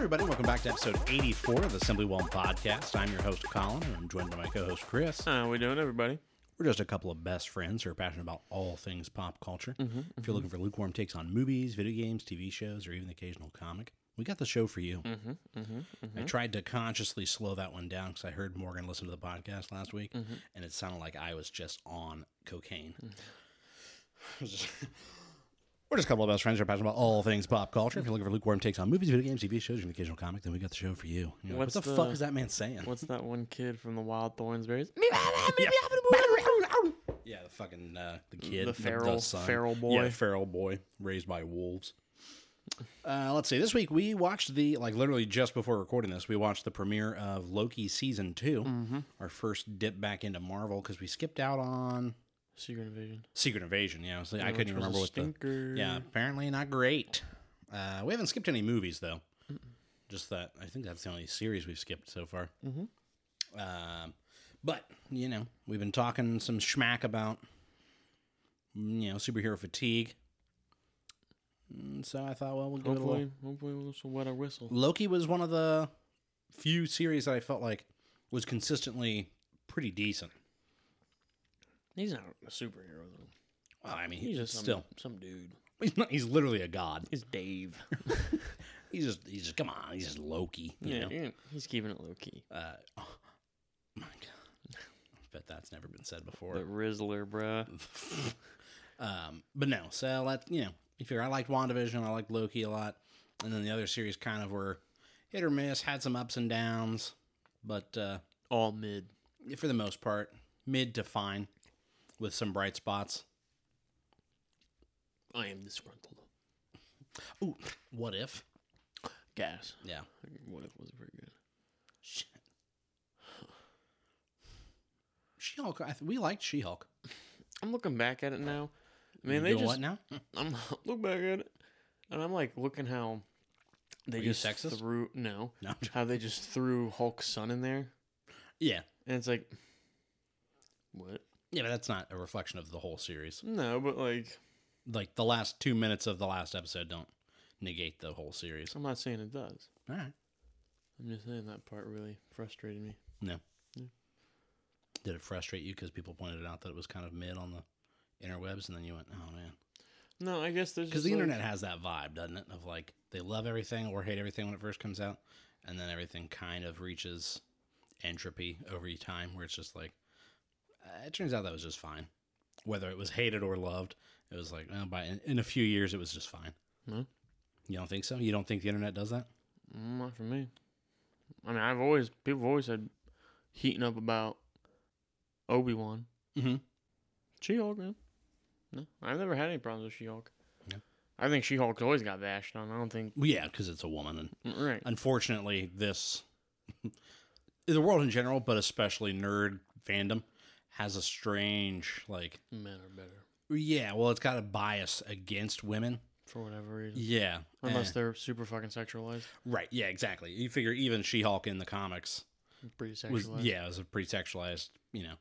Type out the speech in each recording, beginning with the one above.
everybody. Welcome back to episode 84 of the Simply Whelmed podcast. I'm your host, Colin, and I'm joined by my co host, Chris. How we doing, everybody? We're just a couple of best friends who are passionate about all things pop culture. Mm-hmm, if you're mm-hmm. looking for lukewarm takes on movies, video games, TV shows, or even the occasional comic, we got the show for you. Mm-hmm, I tried to consciously slow that one down because I heard Morgan listen to the podcast last week, and it sounded like I was just on cocaine. It was just- We're just a couple of best friends who are passionate about all things pop culture. If you're looking for lukewarm takes on movies, video games, TV shows, or an occasional comic, then we got the show for you. What the, the- fuck is that man saying? What's that one kid from the Wild Thornberrys? Yeah, the fucking uh, the kid, The feral- son. feral boy. yeah, feral boy raised by wolves. Uh, let's see. This week we watched the like literally just before recording this, we watched the premiere of Loki season 2 Mm-hmm. Our first dip back into Marvel because we skipped out on Secret Invasion. Secret Invasion. Yeah, so I couldn't even was remember what the. Yeah, apparently not great. Uh, we haven't skipped any movies though. Just that I think that's the only series we've skipped so far. Mm-hmm. Um, but you know, we've been talking some schmack about mm, you know superhero fatigue. And so I thought, well, we'll give it a little. Hopefully, hopefully we'll also wet our whistle. Loki was one of the few series that I felt like was consistently pretty decent. He's not a superhero though. Well, I mean, He's just some, still some dude. he's, not, he's literally a god. He's Dave. He's just he's just come on, he's just Loki. Yeah, know? he's keeping it low key. Uh, oh, my God. I bet that's never been said before. The Rizzler, bruh. Um, but no, so let you know. You figure I liked WandaVision, I liked Loki a lot, and then the other series kind of were hit or miss, had some ups and downs, but uh, All mid. for the most part, mid to fine, with some bright spots. I am disgruntled. Ooh, what if? Gas. Yeah. What if wasn't very good? Shit. She-Hulk. Th- we liked She-Hulk. I'm looking back at it now. I mean, you they just, what now? I'm look back at it, and I'm like looking how they Are just sexist? threw no, No. how they just threw Hulk's son in there, Yeah. and it's like, what? Yeah, but that's not a reflection of the whole series. No, but like, Like the last two minutes of the last episode don't negate the whole series. I'm not saying it does. All right. I'm just saying that part really frustrated me. No. Yeah. Did it frustrate you because people pointed out that it was kind of mid on the interwebs, and then you went, "Oh man," No, I guess there's because the like- internet has that vibe, doesn't it? Of like they love everything or hate everything when it first comes out, and then everything kind of reaches entropy over time, where it's just like uh, it turns out that was just fine, whether it was hated or loved. It was like, well, by in, in a few years, it was just fine. No. You don't think so? You don't think the internet does that? Mm, not for me. I mean, I've always people have always said heating up about Obi Wan. Mm-hmm. She Hulk, man. No, I've never had any problems with She Hulk. Yeah. I think She Hulk's always got bashed on. I don't think Well, yeah, because it's a woman, and right. unfortunately, this the world in general, but especially nerd fandom, has a strange like Men are better yeah. Well, it's got a bias against women. for whatever reason, Yeah, unless eh, they're super fucking sexualized, right. Yeah, exactly. You figure even She Hulk in the comics pretty was sexualized. yeah, it was a pretty sexualized. You know,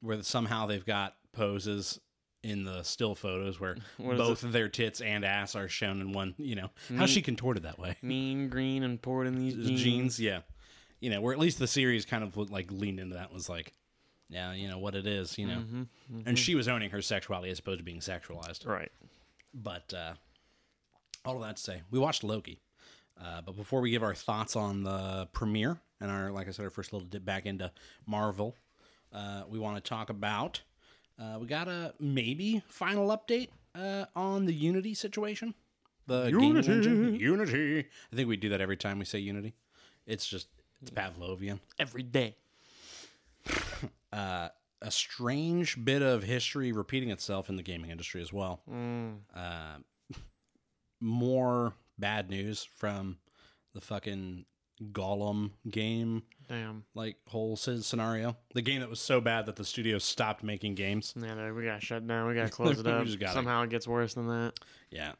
where somehow they've got poses in the still photos where both their tits and ass are shown in one. You know, how's Me- she contorted that way? mean green and poured in these jeans. jeans, yeah. You know, where at least the series kind of like leaned into that was like, yeah, you know what it is, you know. Mhm, And she was owning her sexuality as opposed to being sexualized. Right. But uh, all of that to say, we watched Loki. Uh, but before we give our thoughts on the premiere and our, like I said, our first little dip back into Marvel, uh, we want to talk about. Uh, we got a maybe final update uh, on the Unity situation. The Unity. engine. Unity. I think we do that every time we say Unity. It's just it's Pavlovian. Every day. Uh, a strange bit of history repeating itself in the gaming industry as well. Mm. Uh, more bad news from the fucking Gollum game, Damn. like whole scenario. The game that was so bad that the studio stopped making games. Yeah, we got shut down. We got to close it up. Somehow it gets worse than that. Yeah.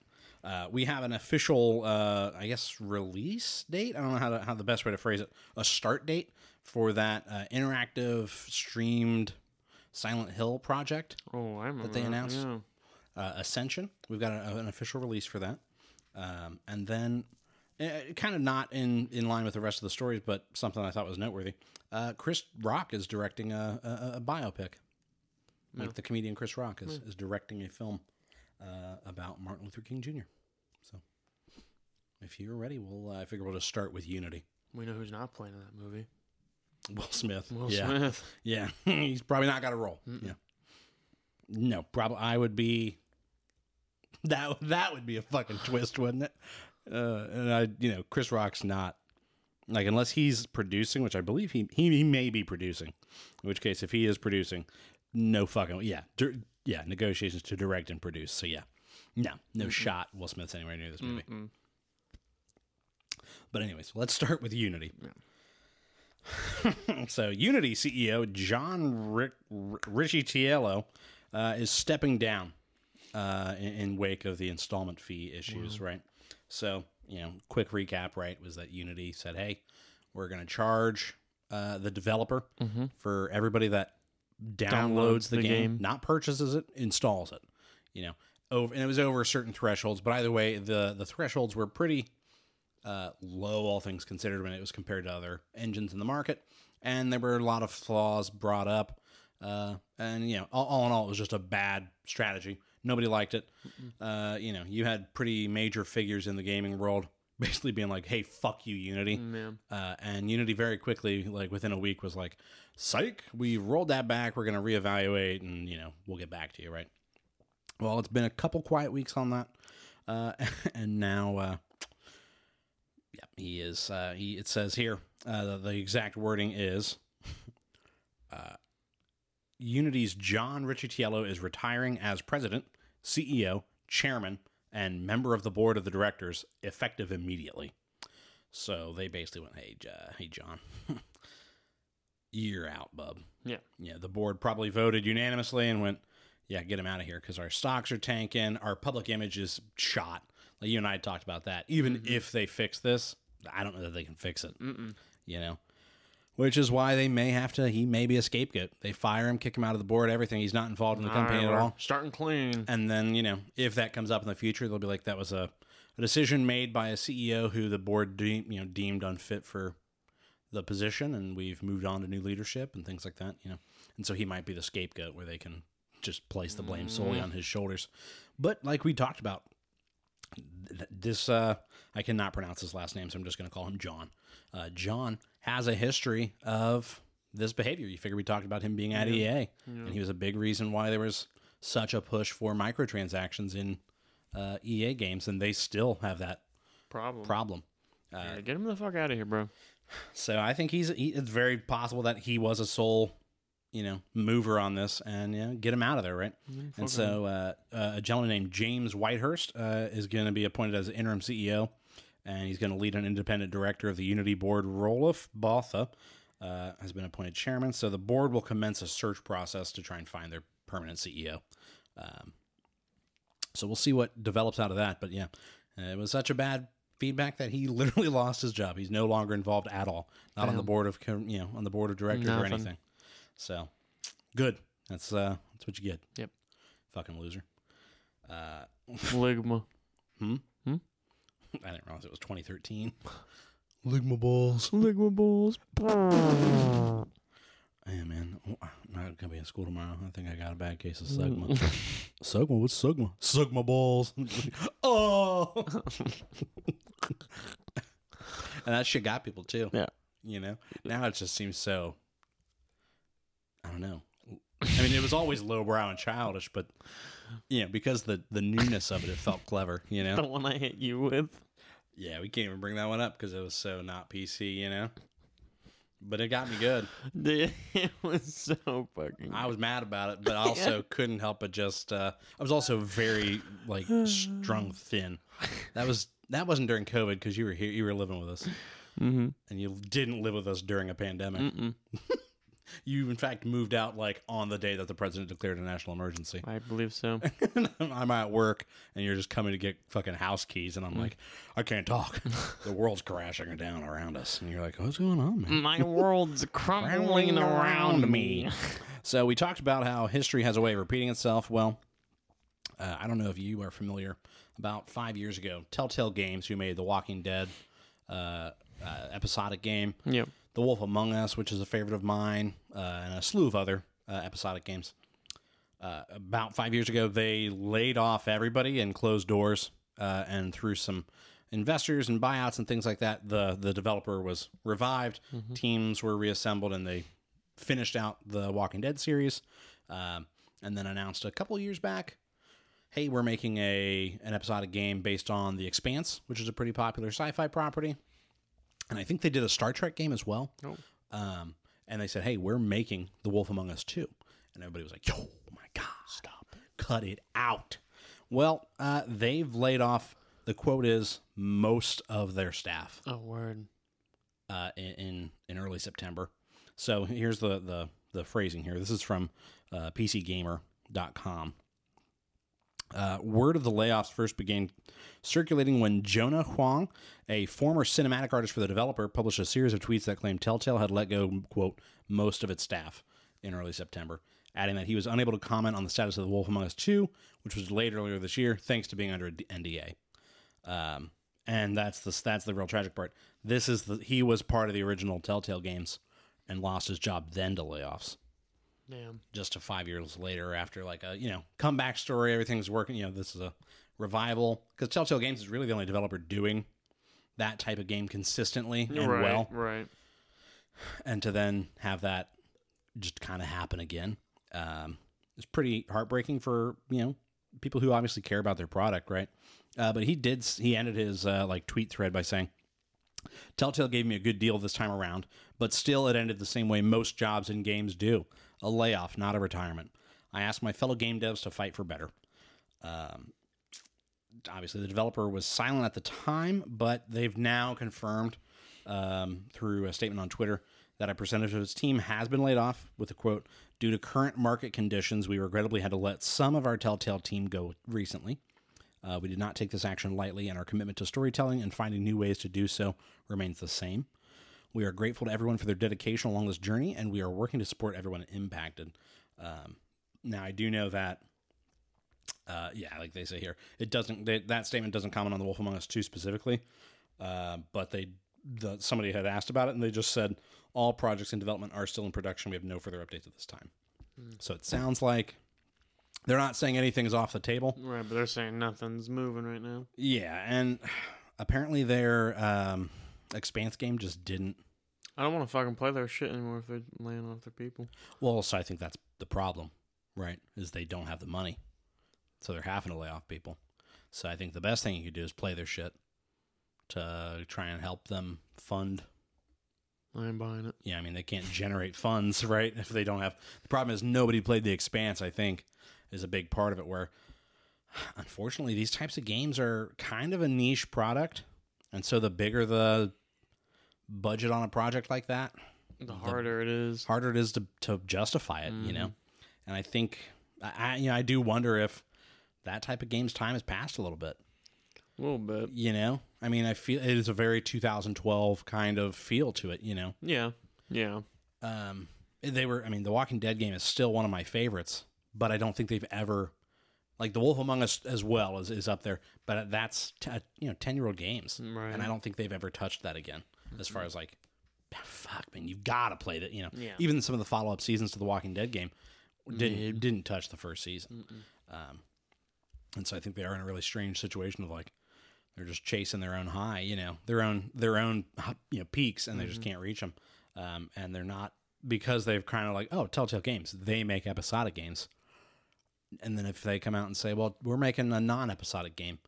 Uh, we have an official, uh, I guess, release date. I don't know how, to, how the best way to phrase it. A start date for that uh, interactive streamed Silent Hill project. Oh, I remember that they announced? Yeah. uh, Ascension. We've got a, an official release for that. Um, and then uh, kind of not in in line with the rest of the stories, but something I thought was noteworthy. Uh, Chris Rock is directing a, a, a biopic. Like the comedian Chris Rock is, is directing a film uh, about Martin Luther King Jr. So, if you're ready, we'll. Uh, I figure we'll just start with Unity. We know who's not playing in that movie. Will Smith. Will yeah. Smith. Yeah, he's probably not got a role. Yeah. No, probably I would be. That that would be a fucking twist, wouldn't it? Uh, and I, you know, Chris Rock's not like unless he's producing, which I believe he he, he may be producing. In which case, if he is producing, no fucking yeah, yeah, negotiations to direct and produce. So yeah, no, no shot. Will Smith's anywhere near this movie. Mm-mm. But anyways, let's start with Unity. so Unity CEO John Rick, Ricciello uh, is stepping down uh, in, in wake of the installment fee issues, right? So you know, quick recap, right, was that Unity said, "Hey, we're going to charge uh, the developer for everybody that downloads, Downloads the, the game, game. not purchases it, installs it." You know, over and it was over certain thresholds. But either way, the the thresholds were pretty uh, low, all things considered, when it was compared to other engines in the market. And there were a lot of flaws brought up. Uh, and, you know, all, all in all, it was just a bad strategy. Nobody liked it. Uh, you know, you had pretty major figures in the gaming world basically being like, hey, fuck you, Unity. Yeah. Uh, and Unity very quickly, like within a week, was like, psych, we rolled that back. We're going to reevaluate and, you know, we'll get back to you, right? Well, it's been a couple quiet weeks on that. Uh, and now, uh, he is. Uh, he it says here uh, the, the exact wording is, uh, Unity's John Ricciello is retiring as president, CEO, chairman, and member of the board of the directors, effective immediately. So they basically went, "Hey, uh, hey, John, you're out, bub." Yeah. Yeah, the board probably voted unanimously and went, "Yeah, get him out of here because our stocks are tanking, our public image is shot." Like you and I talked about that. Even if they fix this, I don't know that they can fix it. Mm-mm. You know, which is why they may have to. He may be a scapegoat. They fire him, kick him out of the board, everything. He's not involved in the company Alright, at all. Starting clean. And then you know, if that comes up in the future, they'll be like, "That was a, a decision made by a CEO who the board de- you know deemed unfit for the position, and we've moved on to new leadership and things like that." You know, and so he might be the scapegoat where they can just place the blame solely on his shoulders. But like we talked about, th- this uh, I cannot pronounce his last name, so I'm just going to call him John. Uh, John has a history of this behavior. You figure we talked about him being at EA, and he was a big reason why there was such a push for microtransactions in uh, EA games, and they still have that Problem. problem. Yeah, get him the fuck out of here, bro. So I think he's he, it's very possible that he was a sole, you know, mover on this, and yeah, get him out of there, right? and so uh, uh, a gentleman named James Whitehurst uh, is going to be appointed as interim CEO, and he's going to lead an independent director of the Unity board. Roelof Botha uh, has been appointed chairman, so the board will commence a search process to try and find their permanent CEO. Um, so we'll see what develops out of that. But yeah, uh, it was such a bad feedback that he literally lost his job. He's no longer involved at all, not on the board of you know on the board of directors or anything. So good. That's uh that's what you get. Yep. Fucking loser. Uh, Ligma. I didn't realize it was 2013. Ligma balls. Ligma balls. Yeah, man. Oh, I'm not gonna be in school tomorrow. I think I got a bad case of Sugma. Sugma? What's Sugma? Sugma balls. oh. and that shit got people too. Yeah. You know. Now it just seems so. I don't know. I mean, it was always lowbrow and childish, but yeah, because the the newness of it, it felt clever. You know. The one I hit you with. Yeah, we can't even bring that one up because it was so not PC. You know. But it got me good. It was so fucking. I was mad about it, but I also couldn't help but just. Uh, I was also very like strung thin. That was that wasn't during COVID because you were here, you were living with us, Mm-hmm. and you didn't live with us during a pandemic. You in fact moved out like on the day that the president declared a national emergency. I believe so. I'm at work, and you're just coming to get fucking house keys, and I'm like, I can't talk. the world's crashing down around us, and you're like, what's going on, man? My world's crumbling around me. So we talked about how history has a way of repeating itself. Well, Uh, I don't know if you are familiar. About five years ago, Telltale Games, who made the Walking Dead uh, uh, episodic game, Yep. The Wolf Among Us, which is a favorite of mine, uh, and a slew of other uh, episodic games. Uh, about five years ago, they laid off everybody and closed doors, uh, and through some investors and buyouts and things like that, the the developer was revived. Teams were reassembled, and they finished out the Walking Dead series, um, and then announced a couple years back, "Hey, we're making a an episodic game based on The Expanse, which is a pretty popular sci-fi property." And I think they did a Star Trek game as well. Oh. Um, and they said, "Hey, we're making The Wolf Among Us too." And everybody was like, "Yo, my god, stop, cut it out." Well, uh, they've laid off. The quote is most of their staff Oh, word. uh, in, in in early September. So here's the the the phrasing here. This is from uh, PCGamer.com. Uh, word of the layoffs first began circulating when Jonah Huang, a former cinematic artist for the developer, published a series of tweets that claimed Telltale had let go, quote, most of its staff in early September, adding that he was unable to comment on the status of The Wolf Among Us 2, which was delayed earlier this year thanks to being under NDA. Um, and that's the that's the real tragic part. This is the he was part of the original Telltale games and lost his job then to layoffs Damn. just to five years later after like a you know comeback story everything's working you know this is a revival because telltale games is really the only developer doing that type of game consistently and right. well Right. and to then have that just kind of happen again um, it's pretty heartbreaking for you know people who obviously care about their product right uh, but he did he ended his uh, like tweet thread by saying Telltale gave me a good deal this time around, but still it ended the same way most jobs in games do a layoff, not a retirement. I asked my fellow game devs to fight for better. Um, obviously, the developer was silent at the time, but they've now confirmed um, through a statement on Twitter that a percentage of his team has been laid off with a quote Due to current market conditions, we regrettably had to let some of our Telltale team go recently. Uh, we did not take this action lightly, and our commitment to storytelling and finding new ways to do so remains the same. We are grateful to everyone for their dedication along this journey, and we are working to support everyone impacted. Um, now, I do know that, uh, yeah, like they say here, it doesn't. They, that statement doesn't comment on the Wolf Among Us two specifically, uh, but they the, somebody had asked about it, and they just said all projects in development are still in production. We have no further updates at this time. So it sounds like they're not saying anything's off the table. Right, but they're saying nothing's moving right now. Yeah, and apparently their um, Expanse game just didn't. I don't want to fucking play their shit anymore if they're laying off their people. Well, so I think that's the problem, right? Is they don't have the money, so they're having to lay off people. So I think the best thing you could do is play their shit to try and help them fund. I ain't buying it. Yeah, I mean they can't generate funds, right? If they don't have the problem is nobody played the Expanse. I think is a big part of it. Where unfortunately these types of games are kind of a niche product, and so the bigger the budget on a project like that, The harder it is. harder it is to, to justify it, you know? And I think, I, I, you know, I do wonder if that type of game's time has passed a little bit, A little bit. you know? I mean, I feel it is a very 2012 kind of feel to it, you know? Yeah. Yeah. Um, they were, I mean, the Walking Dead game is still one of my favorites, but I don't think they've ever, like The Wolf Among Us as well is, is up there, but that's, t- you know, 10 year old games. Right. And I don't think they've ever touched that again as far as like, fuck, man, you've got to play that, you know? Yeah. Even some of the follow up seasons to the Walking Dead game didn't didn't touch the first season. Um, and so I think they are in a really strange situation of like they're just chasing their own high, you know, their own their own you know peaks, and they just can't reach them. Um, and they're not because they've kind of like oh Telltale Games they make episodic games, and then if they come out and say well we're making a non-episodic game.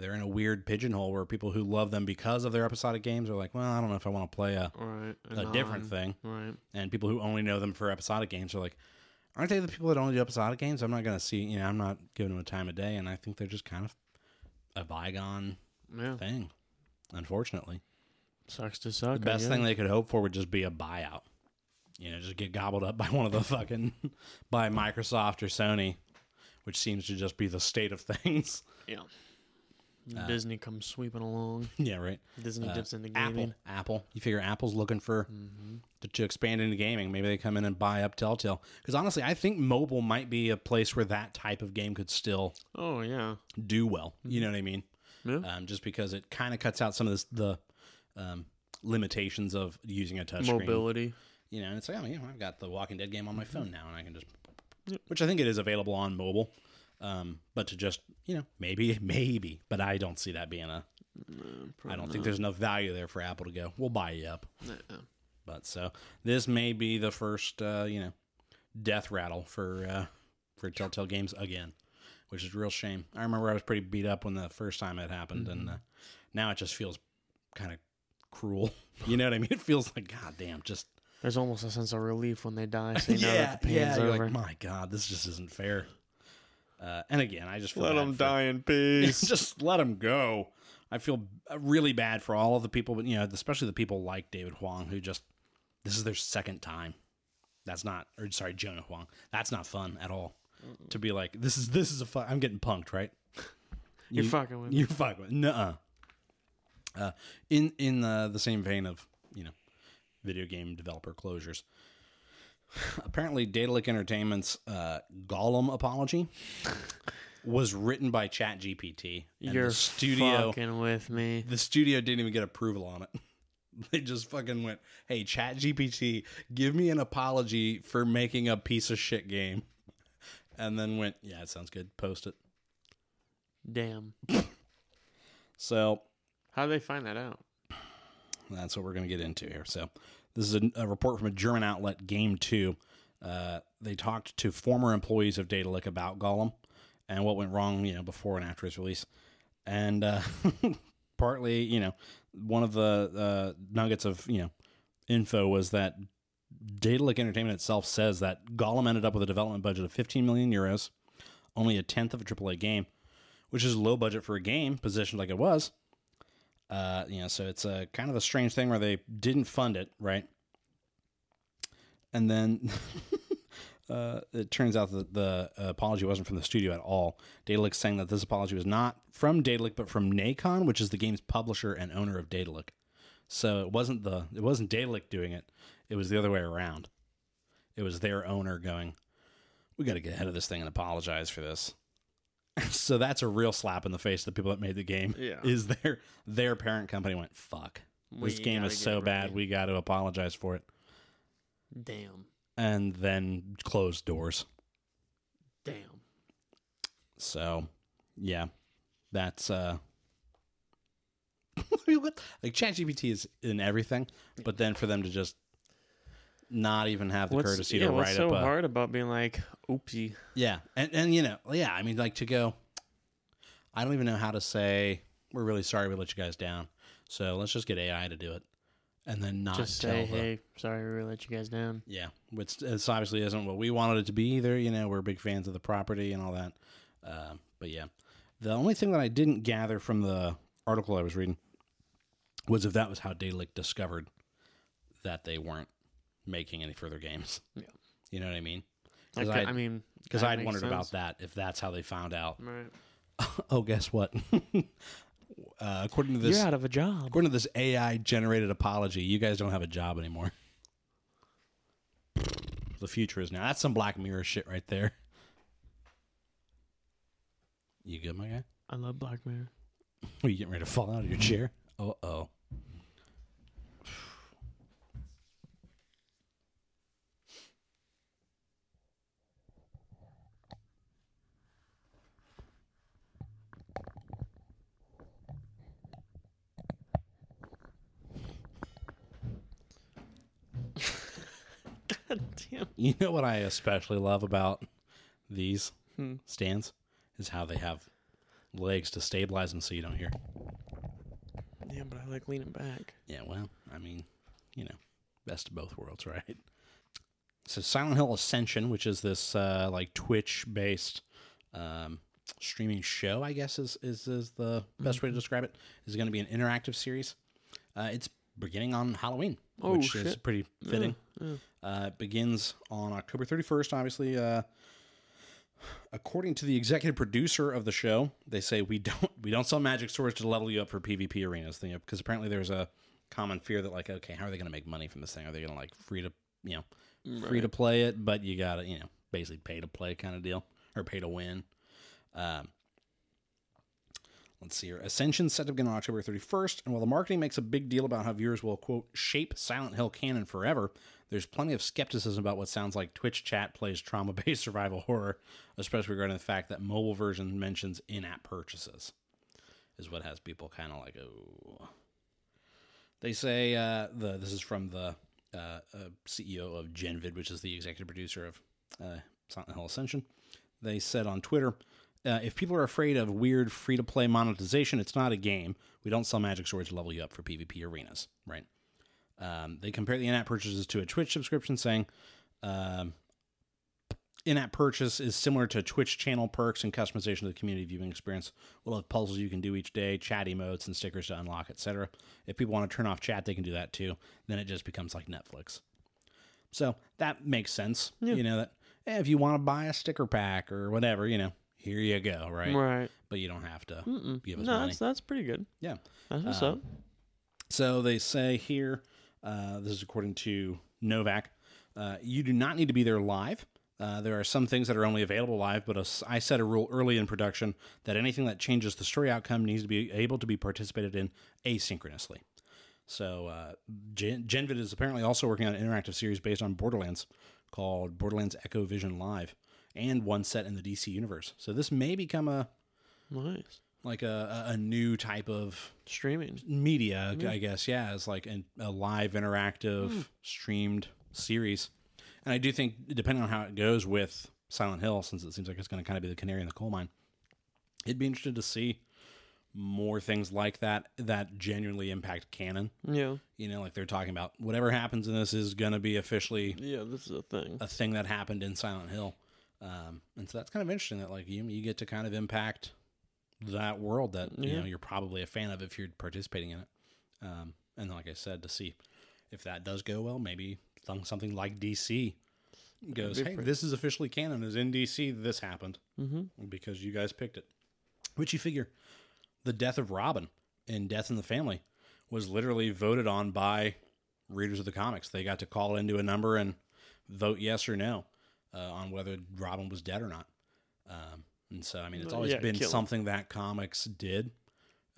They're in a weird pigeonhole where people who love them because of their episodic games are like, well, I don't know if I want to play a, Right. a different thing Right. and people who only know them for episodic games are like, aren't they the people that only do episodic games? I'm not going to see, you know, I'm not giving them a time of day, and I think they're just kind of a bygone Yeah. thing. Unfortunately, Sucks to suck. the best thing they could hope for would just be a buyout. You know, just get gobbled up by one of the fucking by Microsoft or Sony, which seems to just be the state of things. Yeah. Uh, Disney comes sweeping along. yeah, right. Disney Uh, dips into gaming. Apple. Apple. You figure Apple's looking for Mm-hmm. to, to expand into gaming. Maybe they come in and buy up Telltale. Because honestly, I think mobile might be a place where that type of game could still Oh yeah, do well. You know what I mean? yeah. Um, just because it kind of cuts out some of this, the um, limitations of using a touchscreen. Mobility. You know, and it's like, oh, you know, I've got the Walking Dead game on my Mm-hmm. phone now, and I can just, which I think it is available on mobile. Um, but to just, you know, maybe, maybe, but I don't see that being a. I don't think there's enough value there for Apple to go. We'll buy you up. But so this may be the first, uh, you know, death rattle for uh, for Telltale Games again, which is a real shame. I remember I was pretty beat up when the first time it happened, and uh, now it just feels kind of cruel. You know what I mean? It feels like, God damn, just There's almost a sense of relief when they die. So you know yeah, that the pain's yeah. You're over. like, my God, this just isn't fair. Uh, and again, I just feel Let them for- die in peace. just let them go. I feel really bad for all of the people, but you know, especially the people like David Huang who just this is their second time. That's not, or sorry, Jonah Huang. That's not fun at all. To be like, this is this is a fun. I'm getting punked, right? You're You- fucking with. You're fucking with. Nuh-uh. Uh, in in the the same vein of you know, video game developer closures. Apparently, Daedalic Entertainment's uh, Gollum apology was written by ChatGPT. the studio fucking with me. the studio didn't even get approval on it. They just fucking went, "Hey, ChatGPT, give me an apology for making a piece of shit game," and then went, "Yeah, it sounds good. Post it." Damn. So How do they find that out? that's what we're going to get into here. So this is a, a report from a German outlet, Game Two. Uh, they talked to former employees of Daedalic about Gollum and what went wrong, you know, before and after its release, and uh, partly, you know, one of the uh, nuggets of you know info was that Daedalic Entertainment itself says that Gollum ended up with a development budget of 15 million euros, only a tenth of a AAA game, which is low budget for a game positioned like it was. Uh, you know, so it's a kind of a strange thing where they didn't fund it, right? And then uh, it turns out that the apology wasn't from the studio at all. Daedalic saying that this apology was not from Daedalic, but from Nacon, which is the game's publisher and owner of Daedalic. So it wasn't the it wasn't Daedalic doing it; it was the other way around. It was their owner going, "We got to get ahead of this thing and apologize for this." So that's a real slap in the face to the people that made the game. Yeah. Is their their parent company went, "Fuck, We this game is so it bad, right." we got to apologize for it," Damn. and then closed doors. Damn. So, yeah, that's uh, like ChatGPT is in everything, but then for them to just not even have the What's, courtesy yeah, to write so up a hard about being like, oopsie? yeah, and and you know yeah, I mean like to go, I don't even know how to say we're really sorry we let you guys down, so let's just get AI to do it, and then not Just tell say, the hey, sorry, we really let you guys down. Yeah, which this obviously isn't what we wanted it to be either. You know, we're big fans of the property and all that. Um, but yeah, the only thing that I didn't gather from the article I was reading was if that was how Daedalic discovered that they weren't making any further games. Yeah. You know what I mean? I, Because I'd, I mean, 'cause that I'd wondered about that, if that's how they found out. Right. oh, guess what? uh, according to this, You're out of a job. according to this AI generated apology, you guys don't have a job anymore. The future is now. That's some Black Mirror shit right there. You good, my guy? I love Black Mirror. Are you getting ready to fall out of your chair? Uh oh. God damn. You know what I especially love about these Hmm. stands is how they have legs to stabilize them so you don't hear. Yeah, but I like leaning back. Yeah, well, I mean, you know, best of both worlds, right? So Silent Hill Ascension, which is this uh, like Twitch based um, streaming show, I guess is is, is the best way to describe it, is going to be an interactive series. Uh, it's beginning on Halloween, Oh, which is shit. pretty fitting. Yeah, Uh, it begins on October 31st, obviously. Uh, According to the executive producer of the show, they say we don't we don't sell magic swords to level you up for PvP arenas, know, because apparently there's a common fear that like, okay, how are they going to make money from this thing? Are they going to like free to you know free to play it, but you got to you know basically pay to play kind of deal or pay to win. Um, let's see here. Ascension set to begin on October 31st, and while the marketing makes a big deal about how viewers will quote shape Silent Hill canon forever, there's plenty of skepticism about what sounds like Twitch chat plays trauma-based survival horror, especially regarding the fact that mobile version mentions in-app purchases. Is what has people kind of like oh. They say uh, the this is from the uh, uh, CEO of Genvid, which is the executive producer of uh, Silent Hill Ascension. They said on Twitter, uh, if people are afraid of weird free to play monetization, it's not a game. We don't sell magic swords to level you up for PvP arenas, right? Um, they compare the in app purchases to a Twitch subscription, saying um, in app purchase is similar to Twitch channel perks and customization of the community viewing experience. We'll have puzzles you can do each day, chat emotes, and stickers to unlock, etc. If people want to turn off chat, they can do that too. Then it just becomes like Netflix. So that makes sense. You know, that if you want to buy a sticker pack or whatever, you know, here you go, right? Right. But you don't have to Mm-mm. give us No, money. that's that's pretty good. Yeah. That's what's Um, up. So they say here, uh, this is according to Novak, uh, you do not need to be there live. Uh, there are some things that are only available live, but a, I set a rule early in production that anything that changes the story outcome needs to be able to be participated in asynchronously. So uh, Gen- Genvid is apparently also working on an interactive series based on Borderlands called Borderlands Echo Vision Live, and one set in the DC universe. So this may become a Nice. like a, a new type of Streaming. media, I guess. Yeah, as like an, a live interactive hmm. streamed series. And I do think, depending on how it goes with Silent Hill, since it seems like it's going to kind of be the canary in the coal mine, it'd be interested to see more things like that that genuinely impact canon. Yeah. You know, like they're talking about whatever happens in this is going to be officially Yeah, this is a thing. a thing that happened in Silent Hill. Um, and so that's kind of interesting that like you you get to kind of impact that world that you know you're probably a fan of if you're participating in it. Um, and like I said, to see if that does go well, maybe something like DC goes, hey, this is officially canon. Is in DC this happened Mm-hmm. because you guys picked it. Which you figure the death of Robin in Death in the Family was literally voted on by readers of the comics. They got to call into a number and vote yes or no uh, on whether Robin was dead or not. Um, and so, I mean, it's always yeah, been something that comics did,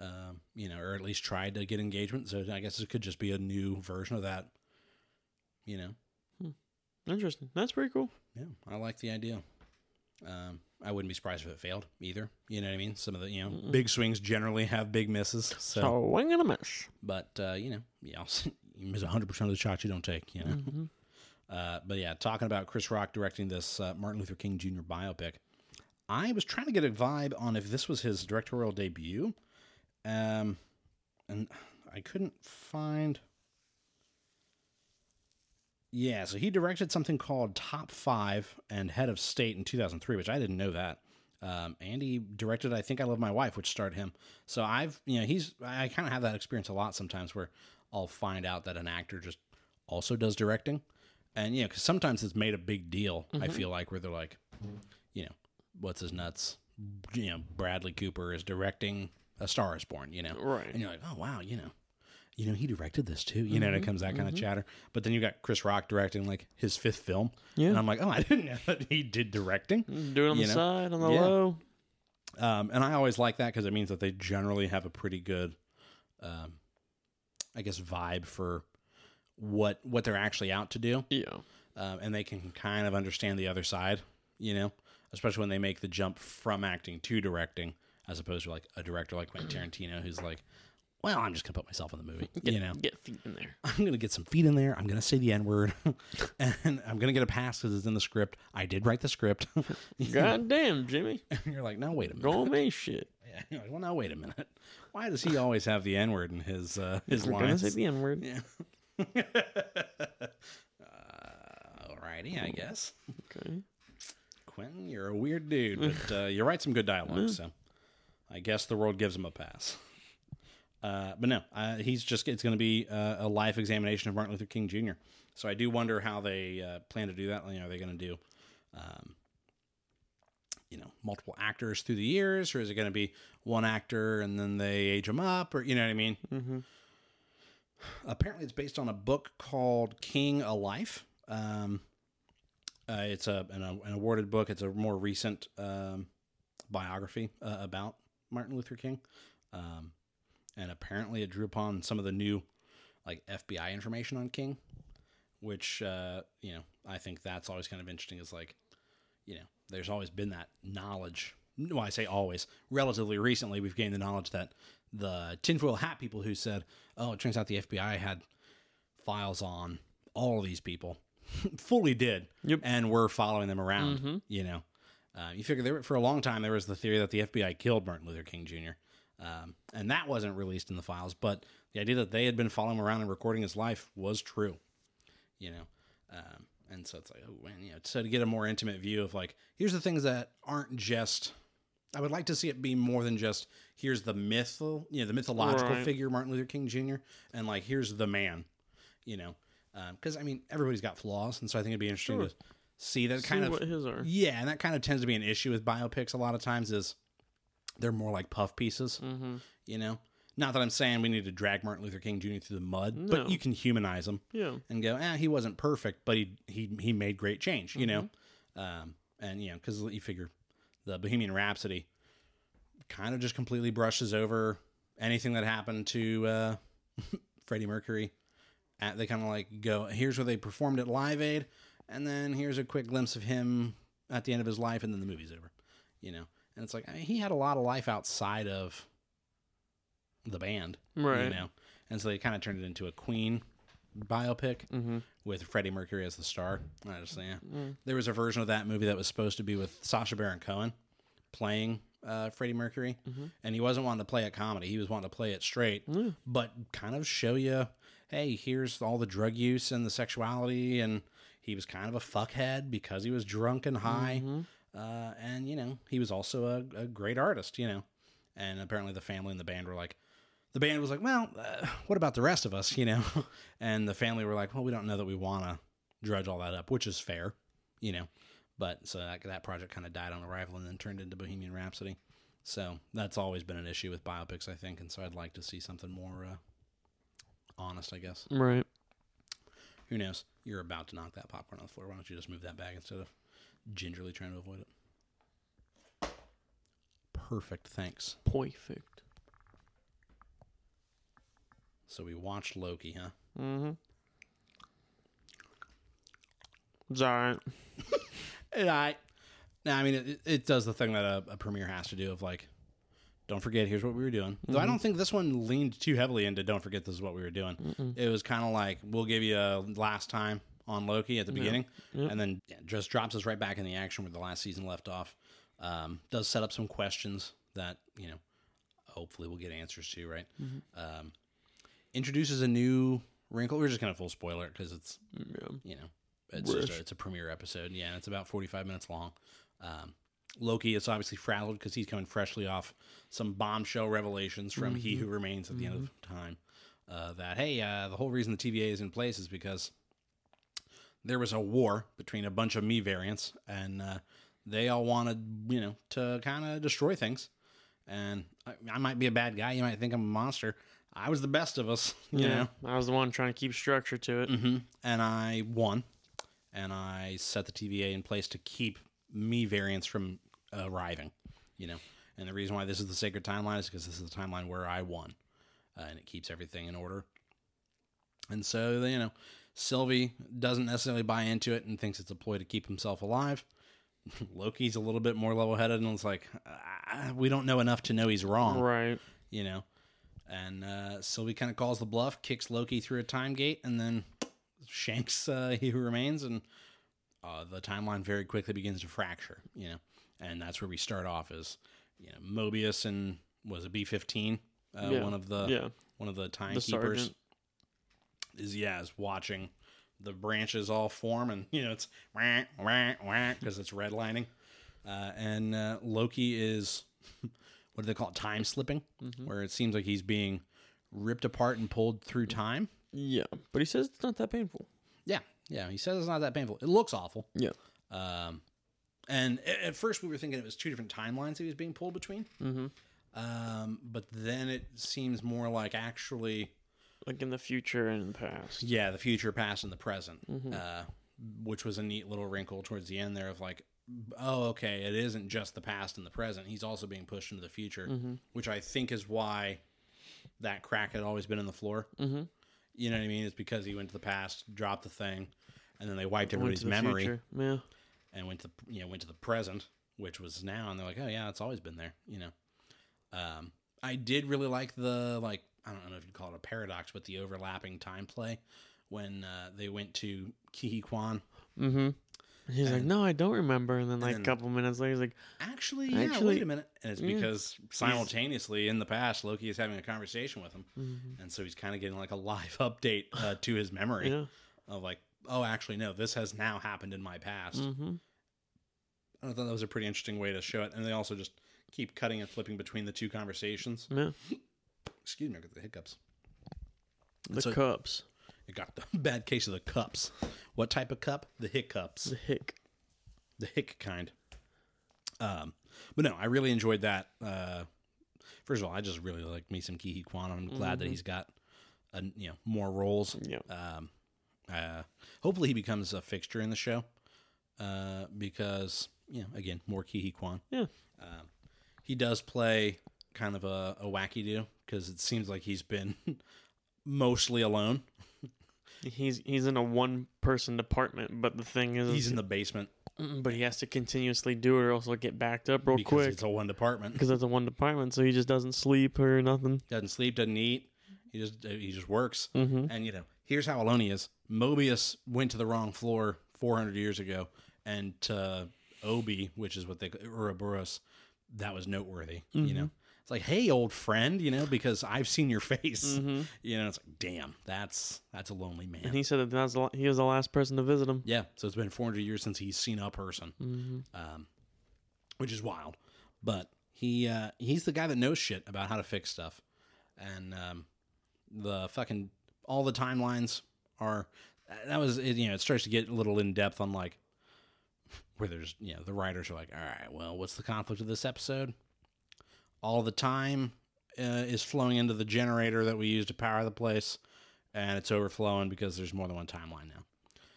um, you know, or at least tried to get engagement. So I guess it could just be a new version of that, you know. Interesting. That's pretty cool. Yeah, I like the idea. Um, I wouldn't be surprised if it failed either. You know what I mean? Some of the you know big swings generally have big misses. So, So wing and a miss. but uh, you know, yeah, you miss hundred percent of the shots you don't take. You know. Mm-hmm. Uh, but yeah, talking about Chris Rock directing this uh, Martin Luther King Jr. biopic, I was trying to get a vibe on if this was his directorial debut, um, and I couldn't find. Yeah, so he directed something called Top Five and Head of State in 2003, which I didn't know that. Um, and he directed I Think I Love My Wife, which starred him. So I've, you know, he's, I kind of have that experience a lot sometimes where I'll find out that an actor just also does directing. And, you know, because sometimes it's made a big deal, I feel like, where they're like, you know, what's his nuts? You know, Bradley Cooper is directing A Star is Born, you know? Right. And you're like, oh, wow, you know, you know, he directed this too. You know, and it comes that kind of chatter. But then you got Chris Rock directing like his fifth film. Yeah. And I'm like, oh, I didn't know that he did directing. Do it on You the know? side, on the Yeah. low. Um, and I always like that because it means that they generally have a pretty good, um, I guess, vibe for what what they're actually out to do, Yeah. um, and they can kind of understand the other side. You know, especially when they make the jump from acting to directing, as opposed to like a director like Quentin Tarantino, who's like, "Well, I'm just gonna put myself in the movie." Get, you know, Get feet in there. I'm gonna get some feet in there. I'm gonna say the N word, and I'm gonna get a pass because it's in the script. I did write the script. God damn, Jimmy. and you're like, no, wait a minute. Go me shit. Yeah, you're like, well, now wait a minute. Why does he always have the N word in his uh, his We're gonna lines? say the N word. Yeah. Uh, alrighty, I guess. Okay. Quentin, you're a weird dude, but uh, you write some good dialogue, so I guess the world gives him a pass. Uh, but no, uh, he's just it's going to be uh, a life examination of Martin Luther King Jr. So I do wonder how they uh, plan to do that. You know, are they going to do um, you know multiple actors through the years, or is it going to be one actor and then they age him up, or you know what I mean? Mm-hmm. Apparently, it's based on a book called King a Life. Um, uh, it's a an, an awarded book. It's a more recent um, biography uh, about Martin Luther King, um, and apparently it drew upon some of the new like FBI information on King, which uh, you know I think that's always kind of interesting. Is like you know there's always been that knowledge. Well, I say always. Relatively recently, we've gained the knowledge that the tinfoil hat people who said, "Oh, it turns out the FBI had files on all of these people," fully did, Yep. and we're following them around. You know, uh, you figure there for a long time there was the theory that the FBI killed Martin Luther King Jr. Um, and that wasn't released in the files, but the idea that they had been following him around and recording his life was true. You know, um, and so it's like, oh man, you know, so to get a more intimate view of like, here's the things that aren't just. I would like to see it be more than just here's the myth, you know, the mythological Right. figure Martin Luther King Jr. and like here's the man, you know, because I mean everybody's got flaws, and so I think it'd be interesting Sure. to see that See kind of what his are. yeah, and that kind of tends to be an issue with biopics a lot of times is they're more like puff pieces, Mm-hmm. you know. Not that I'm saying we need to drag Martin Luther King Jr. through the mud, No. but you can humanize him Yeah. and go, eh, he wasn't perfect, but he he he made great change, you know. Mm-hmm. Um, and you know, because you figure the Bohemian Rhapsody kind of just completely brushes over anything that happened to uh, Freddie Mercury. At, they kind of like go, here's where they performed at Live Aid, and then here's a quick glimpse of him at the end of his life, and then the movie's over, you know. And it's like I mean, he had a lot of life outside of the band, Right. you know. And so they kind of turned it into a Queen biopic Mm-hmm. with Freddie Mercury as the star. I just yeah. Mm. There was a version of that movie that was supposed to be with Sacha Baron Cohen playing uh, Freddie Mercury, Mhm. and he wasn't wanting to play it comedy. He was wanting to play it straight, Yeah. but kind of show you, hey, here's all the drug use and the sexuality, and he was kind of a fuckhead because he was drunk and high, Mhm. uh, and you know he was also a, a great artist, you know. And apparently the family and the band were like, the band was like, well, uh, what about the rest of us, you know? and the family were like, well, we don't know that we want to drudge all that up, which is fair, you know. But so that, that project kind of died on arrival and then turned into Bohemian Rhapsody. So that's always been an issue with biopics, I think. And so I'd like to see something more uh, honest, I guess. Right. Who knows? You're about to knock that popcorn on the floor. Why don't you just move that back instead of gingerly trying to avoid it? Perfect. Thanks. Perfect. So we watched Loki, huh? Mm-hmm. It's alright. I, no, I mean, it, it does the thing that a, a premiere has to do of like, don't forget, here's what we were doing. Though I don't think this one leaned too heavily into don't forget this is what we were doing. Mm-mm. It was kind of like, we'll give you a last time on Loki at the beginning, Yeah. and then just drops us right back in the action where the last season left off. Um, does set up some questions that, you know, hopefully we'll get answers to, right? Um, introduces a new wrinkle. We're just to full spoiler because it's Yeah. you know, it's just a, it's a premiere episode. Yeah, and it's about forty five minutes long. Um, Loki is obviously frazzled because he's coming freshly off some bombshell revelations from He Who Remains at the end of time. Uh, that hey, uh, the whole reason the TVA is in place is because there was a war between a bunch of me variants, and uh, they all wanted you know to kind of destroy things. And I, I might be a bad guy. You might think I'm a monster. I was the best of us. You know. I was the one trying to keep structure to it. hmm And I won, and I set the TVA in place to keep me variants from arriving. You know, and the reason why this is the sacred timeline is because this is the timeline where I won, uh, and it keeps everything in order. And so you know, Sylvie doesn't necessarily buy into it and thinks it's a ploy to keep himself alive. Loki's a little bit more level-headed and it's like, ah, we don't know enough to know he's wrong Right. you know. And uh, Sylvie kind of calls the bluff, kicks Loki through a time gate, and then shanks uh, He Who Remains, and uh, the timeline very quickly begins to fracture, you know. And that's where we start off as, you know, Mobius and was it B fifteen, uh, Yeah. one of the yeah. one of the timekeepers is yeah is watching the branches all form and you know it's wah, wah, wah, because it's redlining uh, and uh, loki is what do they call it time slipping Mm-hmm. where it seems like he's being ripped apart and pulled through time Yeah. But he says it's not that painful. yeah yeah he says it's not that painful it looks awful Yeah. um, And at first, we were thinking it was two different timelines that he was being pulled between. Mm-hmm. Um, but then it seems more like actually, Like in the future and the past. yeah, the future, past, and the present, Mm-hmm. uh, which was a neat little wrinkle towards the end there of like, oh, okay, it isn't just the past and the present. He's also being pushed into the future, Mm-hmm. which I think is why that crack had always been in the floor. Mm-hmm. You know what I mean? It's because he went to the past, dropped the thing, and then they wiped everybody's memory future. Yeah. and went to the, you know went to the present, which was now, and they're like, oh yeah, it's always been there. You know, um, I did really like the like I don't know if you'd call it a paradox, but the overlapping time play when uh, they went to Kihi Kwan. Mm-hmm. He's like, no, I don't remember. And then like a couple minutes later, he's like, Actually, yeah, Actually- wait a minute, and it's Yeah. because simultaneously in the past, Loki is having a conversation with him, Mhm. and so he's kind of getting like a live update uh, to his memory yeah. of like, oh, actually, no, this has now happened in my past. Mm-hmm. I thought that was a pretty interesting way to show it, and they also just keep cutting and flipping between the two conversations. Yeah. Excuse me, I got the hiccups. The So- cups. Got the bad case of the cups. What type of cup? The hiccups, The hick. the hick kind. Um, but no, I really enjoyed that. Uh, first of all, I just really like me some Ke Huy Quan. I'm glad that he's got, a, you know, more roles. Yeah. Um, uh, hopefully he becomes a fixture in the show. Uh, because you know, again, more Ke Huy Quan. Yeah. Um, he does play kind of a, a wacky do because it seems like he's been mostly alone. He's he's in a one person department, but the thing is, He's in the basement but he has to continuously do it, or else he'll get backed up real because quick. it's a one department. Because it's a one department, so he just doesn't sleep or nothing. Doesn't sleep, doesn't eat. He just he just works. Mm-hmm. And you know, here's how alone he is. Mobius went to the wrong floor 400 years ago, and to O.B., which is what they Ouroboros, that was noteworthy. You Mm-hmm. know, it's like, hey, old friend, you know, because I've seen your face. Mm-hmm. You know, it's like, damn, that's that's a lonely man. And he said that that's the, he was the last person to visit him. yeah, so it's been 400 years since he's seen a person, Mm-hmm. um, which is wild. But he uh, he's the guy that knows shit about how to fix stuff, and um, the fucking all the timelines are that was you know it starts to get a little in depth on like where there's you know the writers are like all right well what's the conflict of this episode all the time uh, is flowing into the generator that we use to power the place and it's overflowing because there's more than one timeline now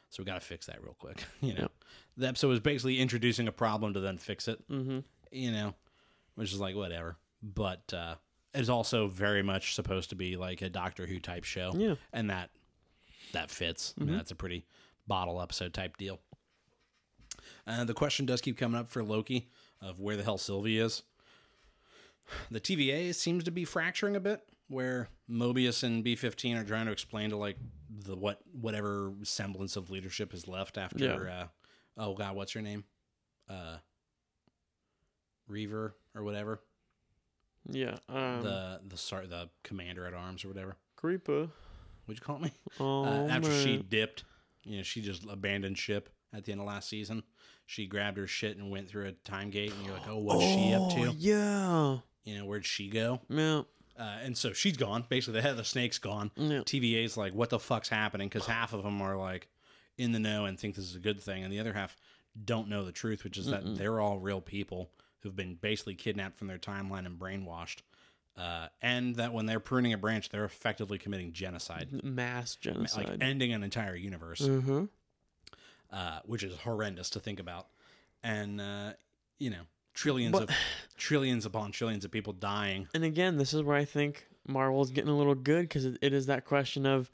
so we got to fix that real quick you know Yep. the episode was basically introducing a problem to then fix it Mm-hmm. you know, which is like whatever. But uh, it's also very much supposed to be like a Doctor Who type show, Yeah. and that that fits. I mean, that's a pretty bottle episode type deal. Uh, the question does keep coming up for Loki of where the hell Sylvie is. The TVA seems to be fracturing a bit, where Mobius and B fifteen are trying to explain to like the what whatever semblance of leadership is left after. Uh, oh God, what's her name? Uh, Reaver or whatever Yeah. Um, the the sorry the commander at arms or whatever. creeper. What'd you call me? Oh, uh, after she dipped, you know, she just abandoned ship at the end of last season. She grabbed her shit and went through a time gate, and you're like, oh, what's she up Oh, to? Yeah. You know, where'd she go? Yeah. Uh, and so she's gone. Basically, the head of the snake's gone. Yeah. TVA's like, what the fuck's happening? Because half of them are like in the know and think this is a good thing, and the other half don't know the truth, which is that they're all real people who've been basically kidnapped from their timeline and brainwashed. Uh, and that when they're pruning a branch, they're effectively committing genocide, Mass genocide, like ending an entire universe, mm-hmm. uh, which is horrendous to think about. And uh, you know, trillions But- of trillions upon trillions of people dying. And again, this is where I think Marvel's getting a little good because it, it is that question of,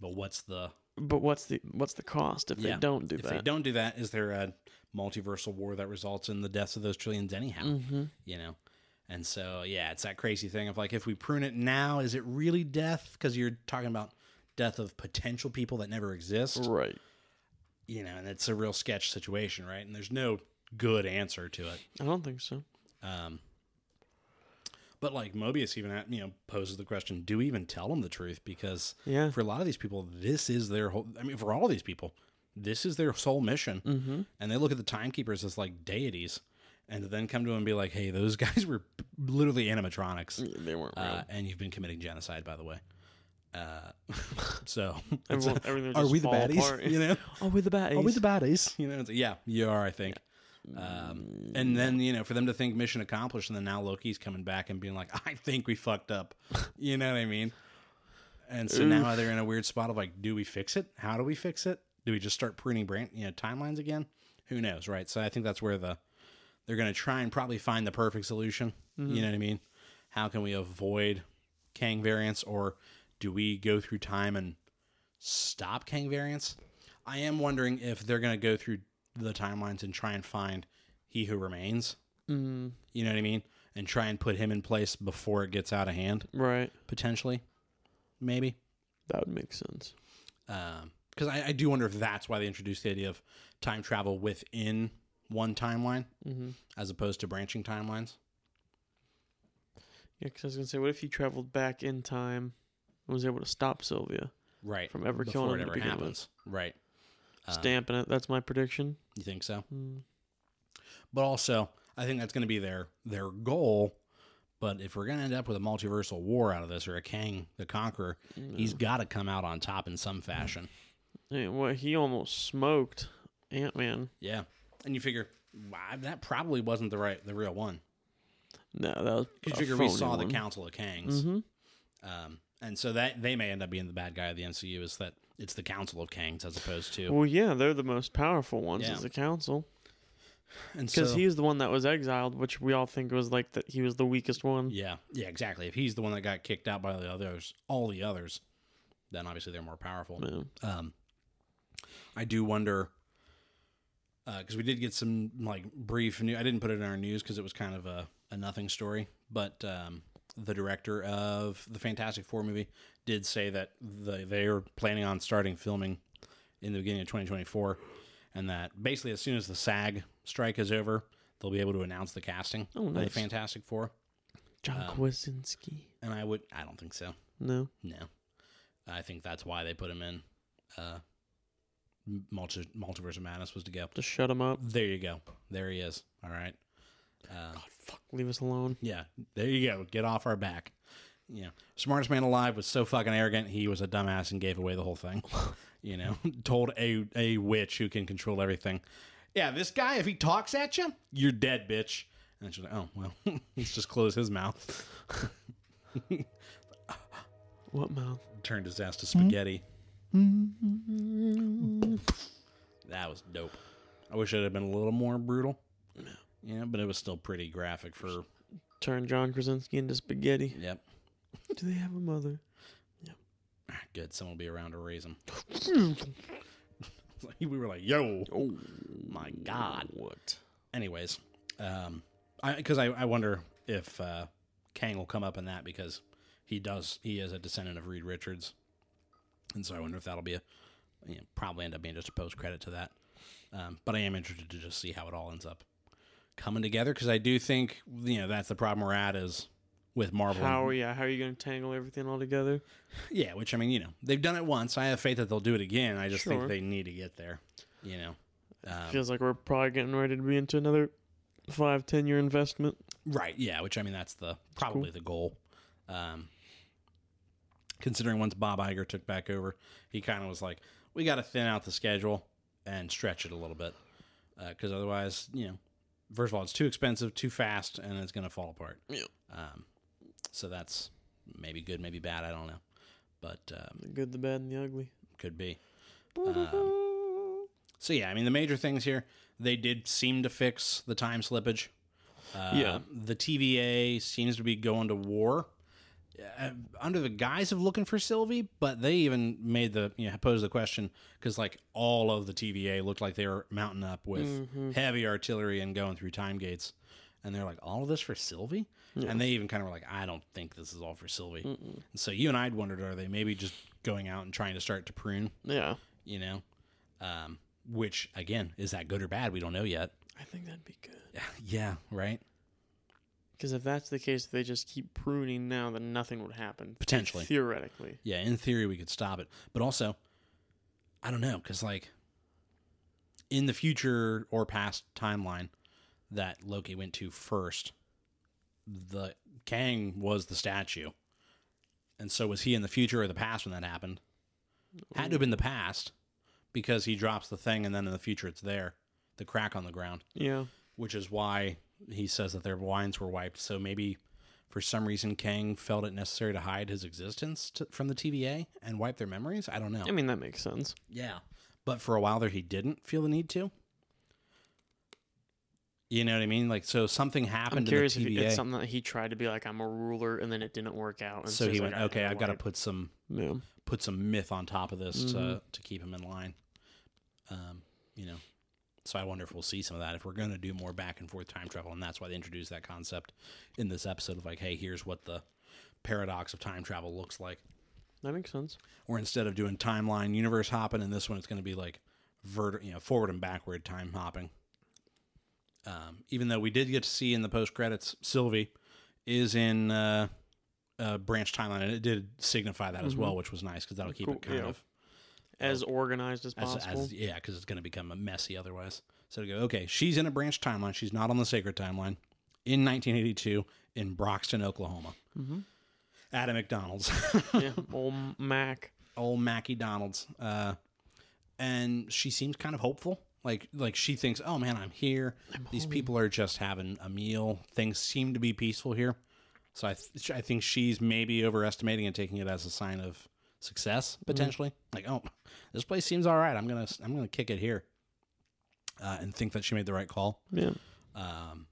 But what's the but what's the what's the cost if Yeah. they don't do if that? If they don't do that, is there a multiversal war that results in the deaths of those trillions anyhow? Mm-hmm. You know, and so yeah, it's that crazy thing of like if we prune it now, is it really death? Because you're talking about death of potential people that never exist. Right. You know, and it's a real sketch situation, right? And there's no good answer to it. I don't think so. Um, but like Mobius even at, you know poses the question: Do we even tell them the truth? Because Yeah. for a lot of these people, this is their whole. I mean, for all of these people, this is their sole mission, Mm-hmm. and they look at the timekeepers as like deities, and then come to them and be like, "Hey, those guys were literally animatronics, They weren't real. uh, and you've been committing genocide, by the way." Uh, so Everyone, a- are we the baddies? apart. You know, Are we the baddies? are we the baddies? You know, yeah, you are. I think. Um, and then you know, for them to think mission accomplished, and then now Loki's coming back and being like, "I think we fucked up," you know what I mean? And so now they're in a weird spot of like, do we fix it? How do we fix it? Do we just start pruning brand, you know, timelines again? Who knows, right? So I think that's where the they're going to try and probably find the perfect solution. You know what I mean? How can we avoid Kang variants, or do we go through time and stop Kang variants? I am wondering if they're going to go through the timelines and try and find He Who Remains. Mm, You know what I mean? And try and put him in place before it gets out of hand, right. potentially. Maybe. That would make sense. Because I, I do wonder if that's why they introduced the idea of time travel within one timeline Mm-hmm. as opposed to branching timelines. Yeah, because I was gonna say, what if he traveled back in time and was able to stop Sylvia Right. from ever Before killing it him to ever happens. Right. With? Stamping it. That's my prediction. You think so? Mm. But also, I think that's going to be their their goal. But if we're going to end up with a multiversal war out of this, or a Kang the Conqueror, he's got to come out on top in some fashion. Hey, what he almost smoked Ant Man. Yeah, and you figure wow, that probably wasn't the right the real one. No, that was. You a figure we saw one. the Council of Kangs, Mm-hmm. um, and so that they may end up being the bad guy of the MCU. Is that it's the Council of Kings as opposed to Well, yeah, they're the most powerful ones Yeah. as the council and because so, he's the one that was exiled, which we all think was like that he was the weakest one. Yeah, yeah, exactly. If he's the one that got kicked out by the others, all the others, then obviously they're more powerful. Yeah. Um, I do wonder because we did get some like brief new. I didn't put it in our news because it was kind of a, a nothing story. But um, the director of the Fantastic Four movie did say that the, they are planning on starting filming in the beginning of 2024, and that basically as soon as the SAG strike is over, they'll be able to announce the casting Oh, of the. Fantastic Four. John Um, Krasinski. And I would, I don't think so. No. No, I think that's why they put him in. Uh, multi multiverse of madness was to go. Just shut him up. There you go. There he is. All right. Uh, Fuck, leave us alone. yeah. There you go. Get off our back. Yeah. Smartest man alive was so fucking arrogant. He was a dumbass and gave away the whole thing. you know, told a a witch who can control everything. Yeah, this guy, if he talks at you, you're dead, bitch. And she's like, oh well, let's just close his mouth. What mouth? Turned his ass to spaghetti. That was dope. I wish it had been a little more brutal. Yeah, but it was still pretty graphic for. Turn John Krasinski into spaghetti. Yep. Do they have a mother? Yep. Good. Someone will be around to raise him. we were like, yo, Oh my God. What? Anyways, um, I because I, I wonder if uh, Kang will come up in that because he does he is a descendant of Reed Richards, and so I wonder if that'll be a you know, probably end up being just a post credit to that. Um, but I am interested to just see how it all ends up coming together because I do think you know that's the problem we're at is with Marvel. How are yeah? How are you going to tangle everything all together? Yeah, which I mean, you know, they've done it once. I have faith that they'll do it again. I just Sure. think they need to get there. You know, um, Feels like we're probably getting ready to be into another five, ten year investment. right? Yeah, which I mean, that's the probably the goal. Um, considering once Bob Iger took back over, he kind of was like, we got to thin out the schedule and stretch it a little bit because otherwise, you know, first of all, it's too expensive, too fast, and it's going to fall apart. Yeah. Um, so that's maybe good, maybe bad. I don't know, but um, The good, the bad, and the ugly. could be. Um, so yeah, I mean the major things here they did seem to fix the time slippage. Uh, Yeah. the TVA seems to be going to war uh, under the guise of looking for Sylvie, but they even made the you know posed the question because like all of the TVA looked like they were mounting up with Mm-hmm. heavy artillery and going through time gates, and they're like all of this for Sylvie, and they even kind of were like I don't think this is all for Sylvie. And so you and I'd wondered are they maybe just going out and trying to start to prune? Yeah, you know? Um, which again is that good or bad? We don't know yet. I think that'd be good. yeah right Because if that's the case, if they just keep pruning now, then nothing would happen. Potentially. theoretically. yeah in theory we could stop it but also i don't know because like in the future or past timeline that loki went to first the kang was the statue and so was he in the future or the past when that happened had to have been the past because he drops the thing and then in the future it's there the crack on the ground, Yeah. which is why he says that their wines were wiped. So maybe for some reason Kang felt it necessary to hide his existence to, from the TVA and wipe their memories. I don't know. I mean, that makes sense. Yeah. But for a while there, he didn't feel the need to. You know what I mean? Like, so something I'm happened to curious the if something that he tried to be like, I'm a ruler, and then it didn't work out. And so he's he went, "I okay, I've got to put some Yeah. put some myth on top of this Mm-hmm. to to keep him in line. Um, you know, so I wonder if we'll see some of that if we're going to do more back and forth time travel, and that's why they introduced that concept in this episode of like, hey, here's what the paradox of time travel looks like. That makes sense. Or instead of doing timeline universe hopping, in this one it's going to be like vert, you know, forward and backward time hopping. Um, even though we did get to see in the post credits, Sylvie is in uh, uh, branch timeline, and it did signify that as well, which was nice because that'll keep Cool, it kind yeah. of As organized as as, possible. as yeah, because it's going to become a messy otherwise. So to go, okay, she's in a branch timeline. She's not on the sacred timeline. In 1982, in Broxton, Oklahoma, Mm-hmm. Adam McDonald's, yeah. Old Mac. old Mackie Donald's, uh, and she seems kind of hopeful. Like like she thinks, oh man, I'm here. These people are just having a meal. Things seem to be peaceful here. So I th- I think she's maybe overestimating and taking it as a sign of success potentially. Like oh, this place seems all right. I'm gonna I'm gonna kick it here, uh, and think that she made the right call. Yeah. Um,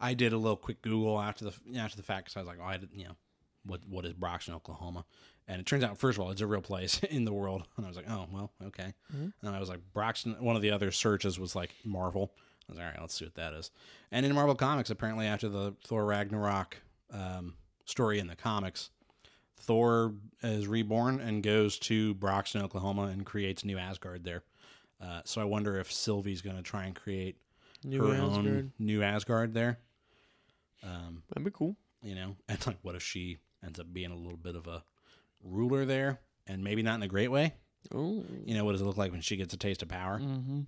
I did a little quick Google after the after the fact because I was like, oh, I did, you know, what what is Broxton, Oklahoma? And it turns out, first of all, it's a real place in the world. And I was like, oh well, okay. And I was like, Broxton. One of the other searches was like Marvel. I was like, all right, let's see what that is. And in Marvel Comics, apparently after the Thor Ragnarok um, story in the comics, Thor is reborn and goes to Broxton, Oklahoma, and creates New Asgard there. Uh, so I wonder if Sylvie's going to try and create New her Asgard. own new Asgard there. Um, That'd be cool. you know, and like, what if she ends up being a little bit of a ruler there, and maybe not in a great way? Oh. You know, what does it look like when she gets a taste of power? Mm-hmm.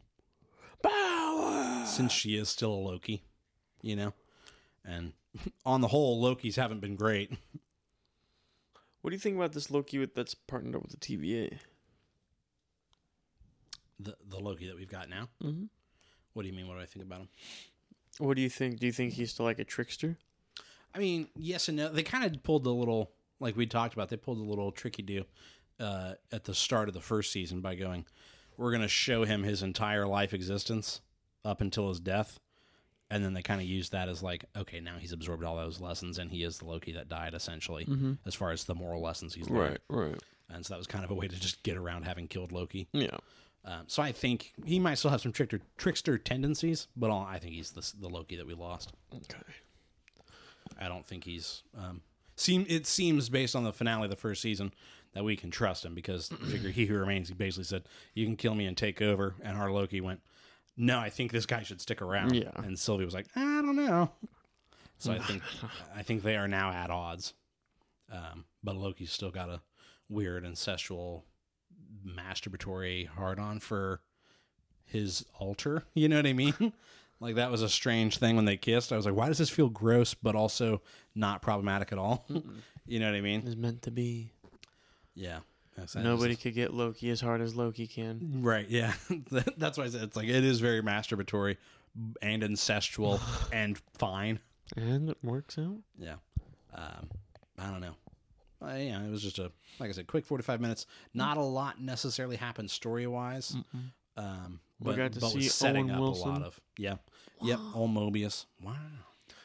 Power. Since she is still a Loki, you know, and on the whole, Loki's haven't been great. What do you think about this Loki with, that's partnered up with the TVA? The the Loki that we've got now. Mm-hmm. What do you mean? What do I think about him? What do you think? Do you think he's still like a trickster? I mean, yes and no. They kind of pulled the little, like we talked about, they pulled a little tricky do uh, at the start of the first season by going, we're going to show him his entire life existence up until his death. And then they kind of used that as like, okay, now he's absorbed all those lessons and he is the Loki that died, essentially, Mm-hmm. as far as the moral lessons he's learned. Right. Right. And so that was kind of a way to just get around having killed Loki. Yeah. Um, so I think he might still have some trickster, trickster tendencies, but all, I think he's the, the Loki that we lost. Okay. I don't think he's um seem it seems based on the finale of the first season that we can trust him because figure he who remains he basically said you can kill me and take over and our Loki went no I think this guy should stick around Yeah. and Sylvie was like I don't know so I think I think they are now at odds um but Loki's still got a weird ancestral masturbatory hard on for his altar you know what I mean Like that was a strange thing when they kissed. I was like, why does this feel gross, but also not problematic at all? you know what I mean? It's meant to be. Yeah. Nobody could get Loki as hard as Loki can. Right. Yeah. That's why I said it's like it is very masturbatory and ancestral and fine. And it works out. Yeah. Um, I don't know. Uh, yeah, it was just a like I said, quick forty-five minutes. Not a lot necessarily happened story-wise. Um, We but, got to see setting Owen up a lot of yeah, yep. Old Mobius. Wow.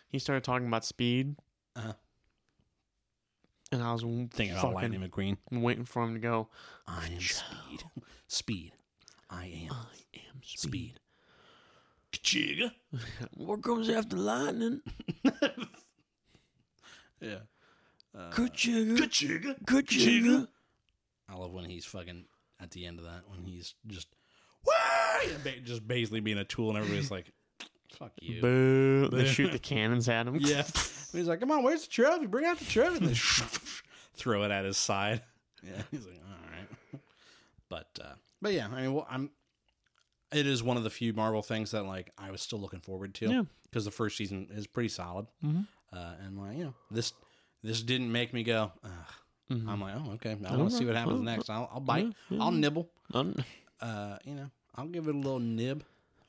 He started talking about speed. Uh-huh. And I was Thinking about Lightning McQueen. waiting for him to go. I am speed. Speed. I am I am speed. Kachiga. What comes after lightning? Yeah. Good sugar. Kachiga. Good. I love when he's fucking at the end of that when he's just! Just basically being a tool and everybody's like, "Fuck you." Boo. They shoot the cannons at him. Yeah. he's like, "Come on, where's the trophy? Bring out the trophy." And they throw it at his side. Yeah. He's like, "All right." But uh, but yeah, I mean, well, I'm. It is one of the few Marvel things that like I was still looking forward to. Yeah. Because the first season is pretty solid. Mhm. Uh, and like you know this this didn't make me go. Ugh. Mhm. I'm like, oh okay, I want to see what happens next. I'll, I'll bite. Yeah, I'll nibble. Un- Uh, you know, I'll give it a little nib.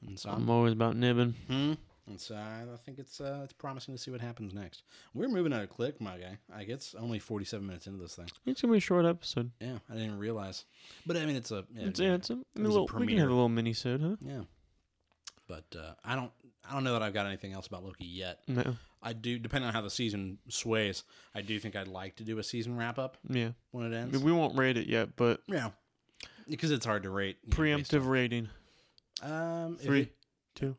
And so I'm always about nibbing. Hmm. And so I I think it's uh, it's promising to see what happens next. We're moving at a click, my guy. Like it's only forty seven minutes into this thing. It's gonna be a short episode. Yeah, I didn't realize. But I mean, it's a yeah, It's, yeah, it's a, a was a little. we can have a little mini sode, huh? yeah. But uh, I don't I don't know that I've got anything else about Loki yet. No. I do, depending on how the season sways. I do think I'd like to do a season wrap up Yeah. when it ends. We won't rate it yet, but Yeah, because it's hard to rate. you know, preemptive rating. Um, Three. it- Two,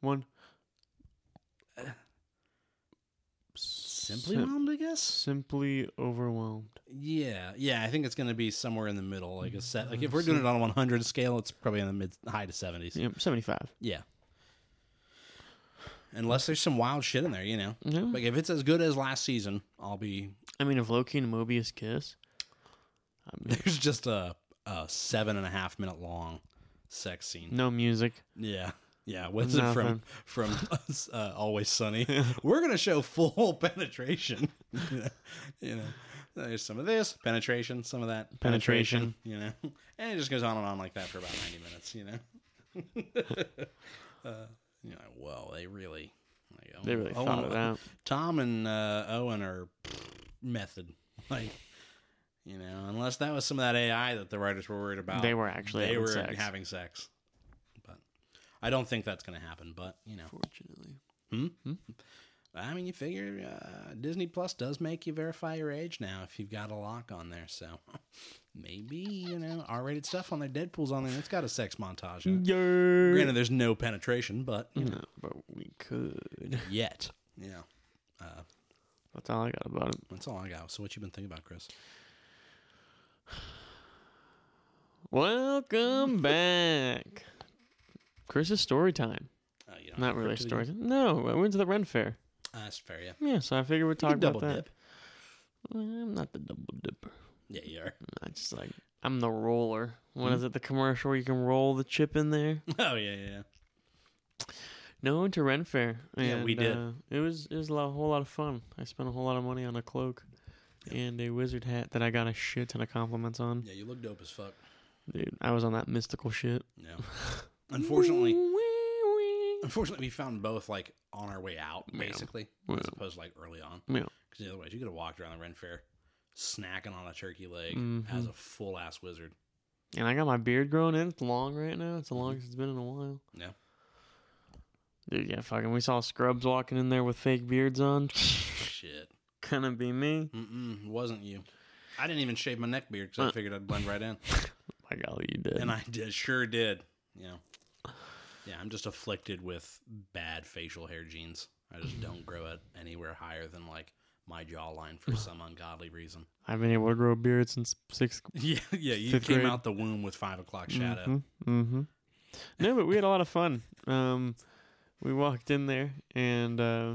one. simply Sim- whelmed, I guess. simply overwhelmed. Yeah, yeah. I think it's going to be somewhere in the middle, like a set. Like if we're doing it on a 100 scale, it's probably in the mid high to 70s. Yeah, seventy-five. Yeah. Unless there's some wild shit in there, you know. Yeah. Like if it's as good as last season, I'll be. I mean, if Loki and Mobius kiss, I mean, There's just a, a seven and a half minute long sex scene. no music. Yeah. Yeah, what's it from from uh, Always Sunny? We're gonna show full penetration. you know, there's some of this penetration, some of that Penetration. You know, and it just goes on and on like that for about ninety minutes. You know, uh, you know, well, they really, like, They really Owen- thought it out. Tom and uh, Owen are method, like. You know, unless that was some of that AI that the writers were worried about. They were actually they having were sex. having sex. But I don't think that's going to happen. But you know, Fortunately, hmm. I mean, you figure uh, Disney Plus does make you verify your age now if you've got a lock on there. So maybe you know R-rated stuff on there. Deadpool's on there. It's got a sex montage. In yeah. Granted, there's no penetration, but you know, No, but we could. yet, you know, uh, That's all I got about it. that's all I got. So what you been thinking about, Chris? Welcome back. Chris's story time. Uh, you don't Not have really story time. No, I went to the Ren Fair. Uh, that's fair. Yeah, Yeah, so I figured we'd talk can double about that. dip. Well, I'm not the double dipper. Yeah, you are. I just like I'm the roller. What Hmm? is it? The commercial where you can roll the chip in there. Oh yeah, yeah. yeah. No, I went to Ren Fair. Yeah, we did. Uh, it was it was a whole lot of fun. I spent a whole lot of money on a cloak and a wizard hat that I got a shit ton of compliments on. Yeah, you look dope as fuck. Dude, I was on that mystical shit. Yeah. Unfortunately, unfortunately, we found both like on our way out, basically, Yeah. as opposed to like early on. Yeah. Because otherwise, you could have walked around the Ren Fair, snacking on a turkey leg Mhm. as a full ass wizard. And I got my beard growing in. It's long right now. It's the longest it's been in a while. Yeah. Dude, yeah, fucking. We saw scrubs walking in there with fake beards on. Shit. Gonna be me. Mm-mm, wasn't you. I didn't even shave my neck beard because I Uh. figured I'd blend right in, My golly, you did. and I did, sure did. Know. Yeah, I'm just afflicted with bad facial hair genes. I just don't grow it anywhere higher than like my jawline for some ungodly reason. I've been able to grow a beard since sixth. Yeah, yeah. You came grade. out the womb with five o'clock shadow. Mm-hmm, mm-hmm. No, but we had a lot of fun. Um, we walked in there and uh,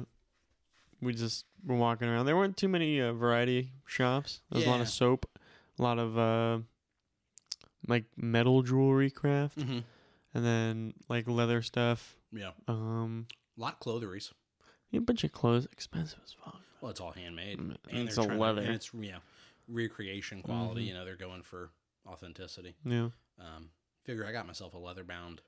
we just were walking around. There weren't too many uh, variety shops. There was a lot of soap, a lot of uh, like metal jewelry craft, Mm-hmm. and then like leather stuff. Yeah, Um, a lot of clotheries. yeah, a bunch of clothes, expensive as fuck. Well, it's all handmade, Mm, and it's a leather. To, and it's yeah, recreation quality. Mhm. You know, they're going for authenticity. Yeah, Um, figure I got myself a leather bound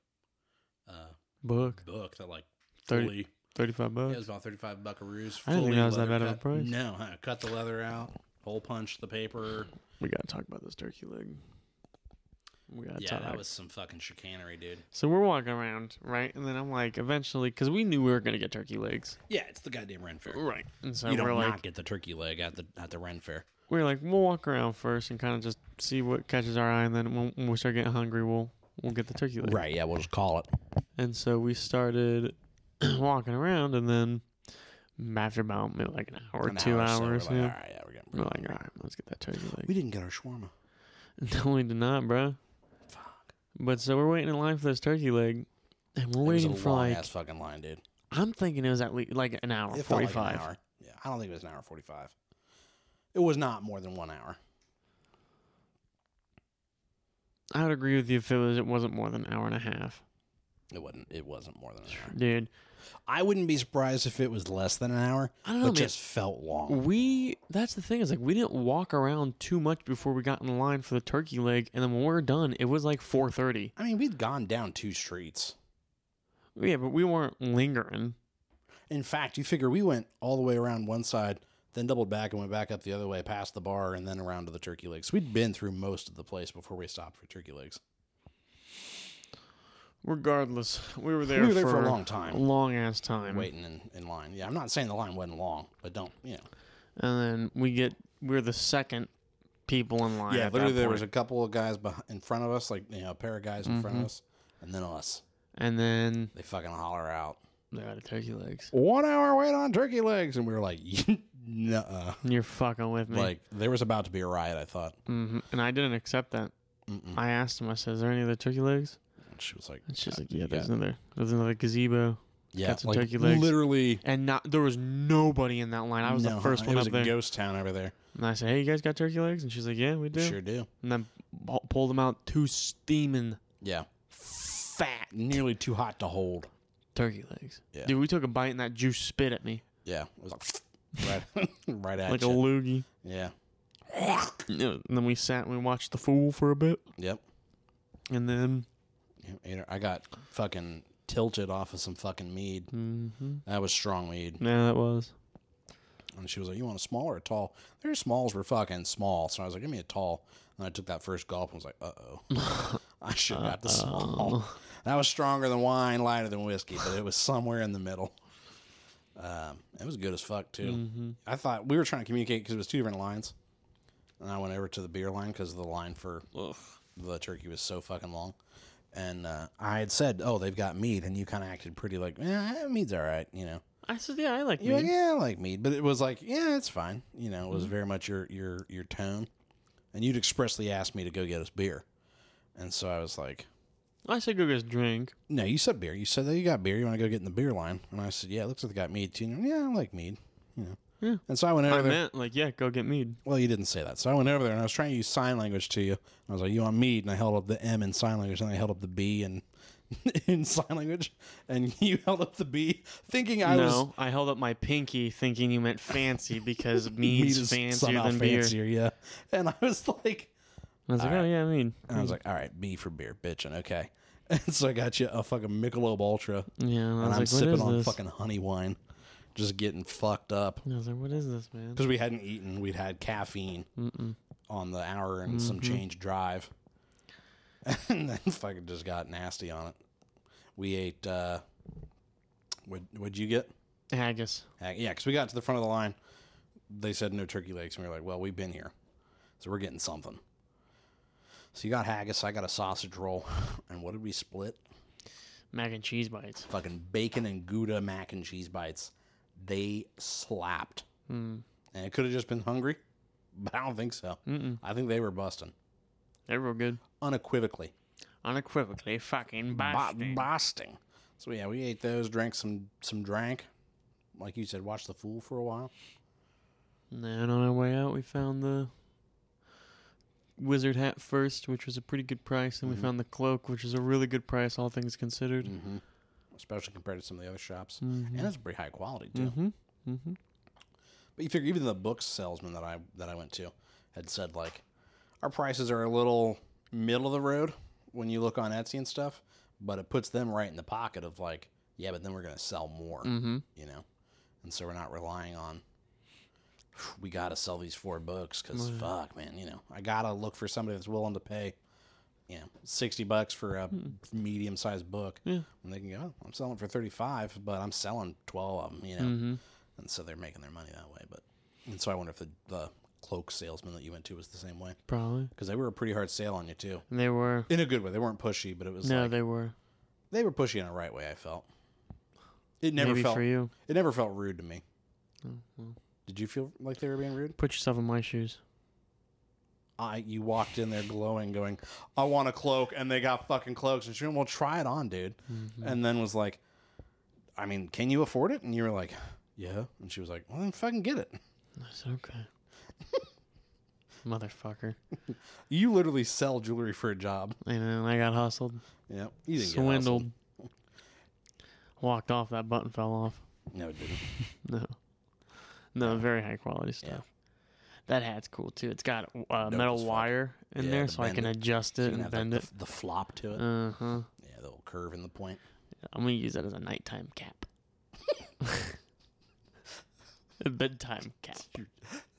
uh, book book that like 30 fully. Thirty-five Yeah, it bucks. was about thirty-five buckaroos. I didn't think fully that was that leather bad of a cut. price. No, huh, cut the leather out, hole punch the paper. we gotta talk about this turkey leg. We gotta yeah, talk. that was some fucking chicanery, dude. So we're walking around, right? And then I'm like, eventually, because we knew we were gonna get turkey legs, Yeah, it's the goddamn Ren Fair. right? And so you don't we're like, not get the turkey leg at the at the Ren Fair. we're like, we'll walk around first and kind of just see what catches our eye, and then when, when we start getting hungry, we'll we'll get the turkey leg. Right. Yeah, we'll just call it. And so we started walking around, and then after about maybe like an hour, An two hour or so, we're hours, like, yeah, All right, yeah, we're getting. we're like, all right, let's get that turkey leg. We didn't get our shawarma. no, we did not, bro. Fuck. But so we're waiting in line for this turkey leg, and we're It was waiting a for long like ass fucking line, dude. I'm thinking it was at least like an hour, It felt like forty-five. hour. Yeah, I don't think it was an hour forty-five. It was not more than one hour. I would agree with you if it was it wasn't more than an hour and a half, It wasn't. It wasn't more than an hour. dude. I wouldn't be surprised if it was less than an hour. I don't know, It just felt long. We that's the thing is like we didn't walk around too much before we got in line for the turkey leg, and then when we were done, it was like four thirty. I mean, we'd gone down two streets. Yeah, but we weren't lingering. In fact, you figure we went all the way around one side, then doubled back and went back up the other way past the bar and then around to the turkey legs. We'd been through most of the place before we stopped for turkey legs. Regardless, we were there, we were there for, for a long time. long ass time. Waiting in, in line. Yeah, I'm not saying the line wasn't long, but don't, you know. And then we get we're the second people in line. Yeah, literally there was a couple of guys in front of us, like, you know, a pair of guys in front Mhm. of us, and then us. and then They fucking holler out, they got the turkey legs. one hour wait on turkey legs. And we were like, nuh You're fucking with me. Like, there was about to be a riot, I thought. mm-hmm. And I didn't accept that. Mm-mm. I asked him. I said, "Is there any other turkey legs?" And she was like, And she's "Yeah, like, "Yeah, there's another. There's another gazebo." yeah, got some like, turkey legs. literally. And not there was nobody in that line. I was no, the first it one was up a there. ghost town over there. And I said, "Hey, you guys got turkey legs?" And she's like, "Yeah, we do." Sure do. And then pu- pulled them out two steaming Yeah. fat Nearly too hot to hold. turkey legs. Yeah. Dude, we took a bite and that juice spit at me Yeah. It was like, right, right at like a you. loogie. yeah. And then we sat and we watched the fool for a bit, Yep. and then Yeah, I got fucking tilted off of some fucking mead. mm-hmm. That was strong mead. yeah, that was. And she was like, You want a small or a tall? Their smalls were fucking small. So I was like, Give me a tall. And I took that first gulp and was like, Uh oh. I should have got the small. That was stronger than wine, lighter than whiskey, but it was somewhere in the middle. Um, it was good as fuck, too. Mm-hmm. I thought we were trying to communicate because it was two different lines. And I went over to the beer line because the line for Ugh. the turkey was so fucking long. And uh, I had said, "Oh, they've got meat," and you kind of acted pretty like, "Yeah, meat's all right," you know. I said, "Yeah, I like You're like, mead." "Yeah, I like meat," but it was like, "Yeah, it's fine," you know. It Mm-hmm. was very much your your your tone, and you'd expressly asked me to go get us beer, and so I was like, I said, "Go get us a drink." "No, you said beer. You said that you got beer. You want to go get in the beer line?" And I said, "Yeah, it looks like they got meat too." And, yeah, I like meat, you know. Yeah. And so I went over I there. meant like, yeah, go get mead. Well, you didn't say that. So I went over there and I was trying to use sign language to you. I was like, "You want meat?" And I held up the M in sign language, and I held up the B in in sign language, and you held up the B, thinking I no, was I held up my pinky, thinking you meant fancy because mead's meat is fancier somehow than beer. fancier, yeah. And I was like, I was like, All "Oh right. yeah, mead." and I was like, "All right, B for beer, bitchin', okay." And so I got you a fucking Michelob Ultra, "Yeah." And I and was I'm like, sipping on this?" fucking honey wine, just getting fucked up I was like, "What is this, man?" because we hadn't eaten. We'd had caffeine Mm-mm. on the hour and some Mhm. change drive. And then fucking just got nasty on it. We ate, uh, what, what'd you get? Haggis. Yeah, because we got to the front of the line. They said no turkey legs. And we were like, well, we've been here. So we're getting something. So you got haggis. I got a sausage roll. And what did we split? Mac and cheese bites. Fucking bacon and Gouda mac and cheese bites. They slapped. Mm. And it could have just been hungry, but I don't think so. Mm-mm. I think they were busting. They were good. Unequivocally. Unequivocally, fucking busting. Bosting. So yeah, we ate those, drank some some drank. Like you said, watched the fool for a while. And then on our way out, we found the wizard hat first, which was a pretty good price, and we found the cloak, which is a really good price, all things considered. Mm-hmm. Especially compared to some of the other shops, Mm-hmm. and it's pretty high quality too. Mm-hmm. Mm-hmm. But you figure even the book salesman that I that I went to had said like our prices are a little middle of the road when you look on Etsy and stuff, but it puts them right in the pocket of like, yeah, but then we're gonna sell more, Mm-hmm. you know, and so we're not relying on. We gotta sell these four books because fuck, man, you know, I gotta look for somebody that's willing to pay, know, sixty bucks for a medium sized book, Yeah. and they can go, oh, I'm selling for thirty five, but I'm selling twelve of them, you know Mm-hmm. and so they're making their money that way. But and so I wonder if the the cloak salesman that you went to was the same way Probably. because they were a pretty hard sale on you too, And they were. in a good way. They weren't pushy, but it was No, like they were. they were pushy in a right way. I felt it never Maybe felt for you. it never felt rude to me. Oh, well. Did you feel like they were being rude? Put yourself in my shoes. I you walked in there glowing, going, "I want a cloak," and they got fucking cloaks, and she went, "Well, try it on, dude," Mm-hmm. and then was like, "I mean, can you afford it?" And you were like, "Yeah," and she was like, "Well, then fucking get it." I said, okay. Motherfucker. You literally sell jewelry for a job. And then I got hustled, Yeah, you swindled. Walked off, that button fell off. No, it didn't. No. No, very high quality stuff. That hat's cool too. It's got uh, metal wire in Yeah, there so I can it. adjust it you can and bend like, it. the, the flop to it. Uh huh. yeah, the little curve in the point. I'm gonna use that as a nighttime cap. a bedtime cap.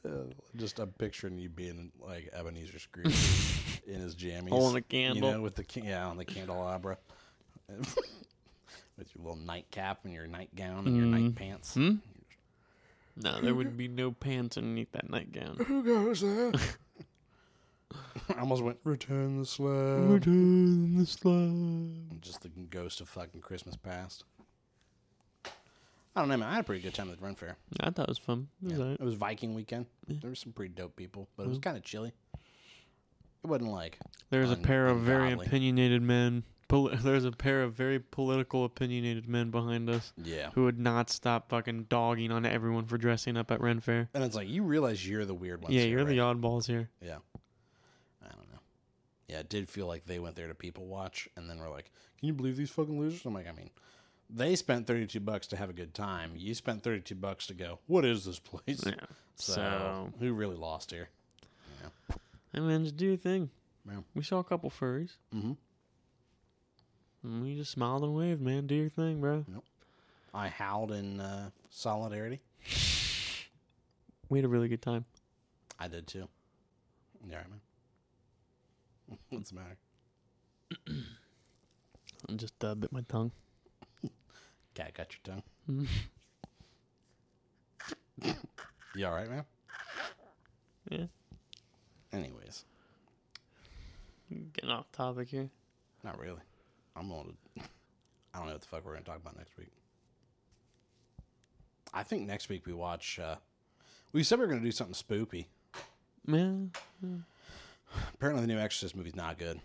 Uh, just I'm picturing you being like Ebenezer Scrooge in his jammies, Holding a you candle. know, with the yeah on the candelabra, with your little nightcap and your nightgown and your Mm. night pants. Hmm? No, there would be no pants underneath that nightgown. Who goes there? I almost went return the slab. Return the slab. Just the ghost of fucking Christmas past. I don't know, man. I had a pretty good time at the Ren Fair. I thought it was fun. It was Yeah. alright. It was Viking weekend. There were some pretty dope people, but it was mm. kind of chilly. It wasn't like There's a un- pair of very ungodly. opinionated men. Poli- there's a pair of very political opinionated men behind us yeah. who would not stop fucking dogging on everyone for dressing up at Ren Fair. And it's like you realize you're the weird ones. yeah, here, you're the oddballs here. Yeah. I don't know. Yeah, it did feel like they went there to people watch and then were like, Can you believe these fucking losers? I'm like, I mean, they spent thirty two bucks to have a good time. You spent thirty two bucks to go, What is this place? Yeah. So, So, who really lost here? Yeah. I mean, just do your thing. Yeah. We saw a couple furries. Mm-hmm. And we just smiled and waved, man. Do your thing, bro. I howled in uh, solidarity. We had a really good time. I did too. Yeah, right, man? What's the matter? I just uh, bit my tongue. Cat got your tongue. Mhm. you all right, man? Yeah. Anyways, Getting off topic here. not really. I'm to. I don't know what the fuck we're going to talk about next week. I think next week we watch. Uh, we said we were going to do something spoopy. Man, Apparently, the new Exorcist movie's not good,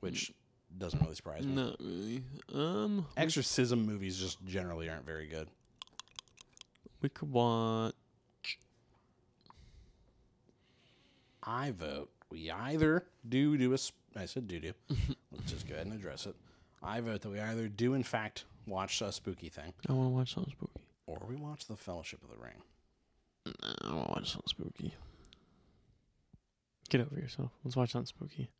which doesn't really surprise me. not really. Um, Exorcism movies just generally aren't very good. we could watch. I vote we either do do a. sp- I said do do. Let's just go ahead and address it. I vote that we either do in fact watch a spooky thing, I want to watch something spooky. or we watch the Fellowship of the Ring. Nah, I want to watch something spooky. Get over yourself. Let's watch something spooky.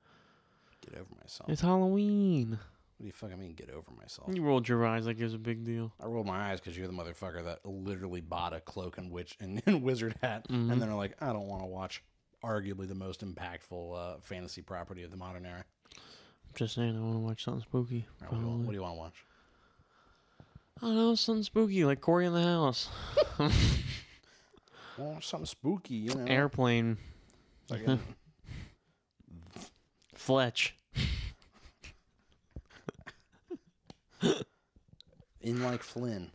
Get over myself. It's Halloween. What do you fucking mean? Get over myself. You rolled your eyes like it was a big deal. I rolled my eyes because you're the motherfucker that literally bought a cloak and witch and, and wizard hat, and mm-hmm. then are like, I don't want to watch arguably the most impactful uh, fantasy property of the modern era. I'm Just saying, I want to watch something spooky. All right, what, do you want, what do you want to watch? I don't know, something spooky like Cory in the House. Well, something spooky, you know. Airplane. Fletch. in like Flynn.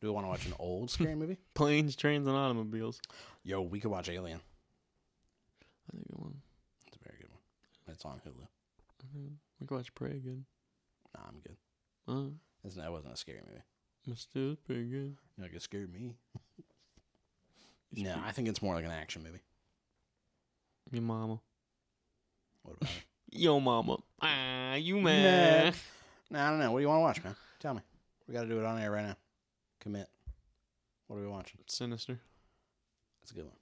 Do we want to watch an old scary movie? Planes, trains, and automobiles. Yo, we could watch Alien. That's a good one. It's a very good one. It's on Hulu. Mhm. We could watch Prey again. Nah, I'm good. Uh, It's, that wasn't a scary movie. it's still pretty good. You're like, it scared me. It's No, pretty- I think it's more like an action movie. Your mama. What about it? Yo, mama. Ah, you man. Nah, I don't know. What do you want to watch, man? Tell me. We got to do it on air right now. Commit. What are we watching? Sinister. That's a good one.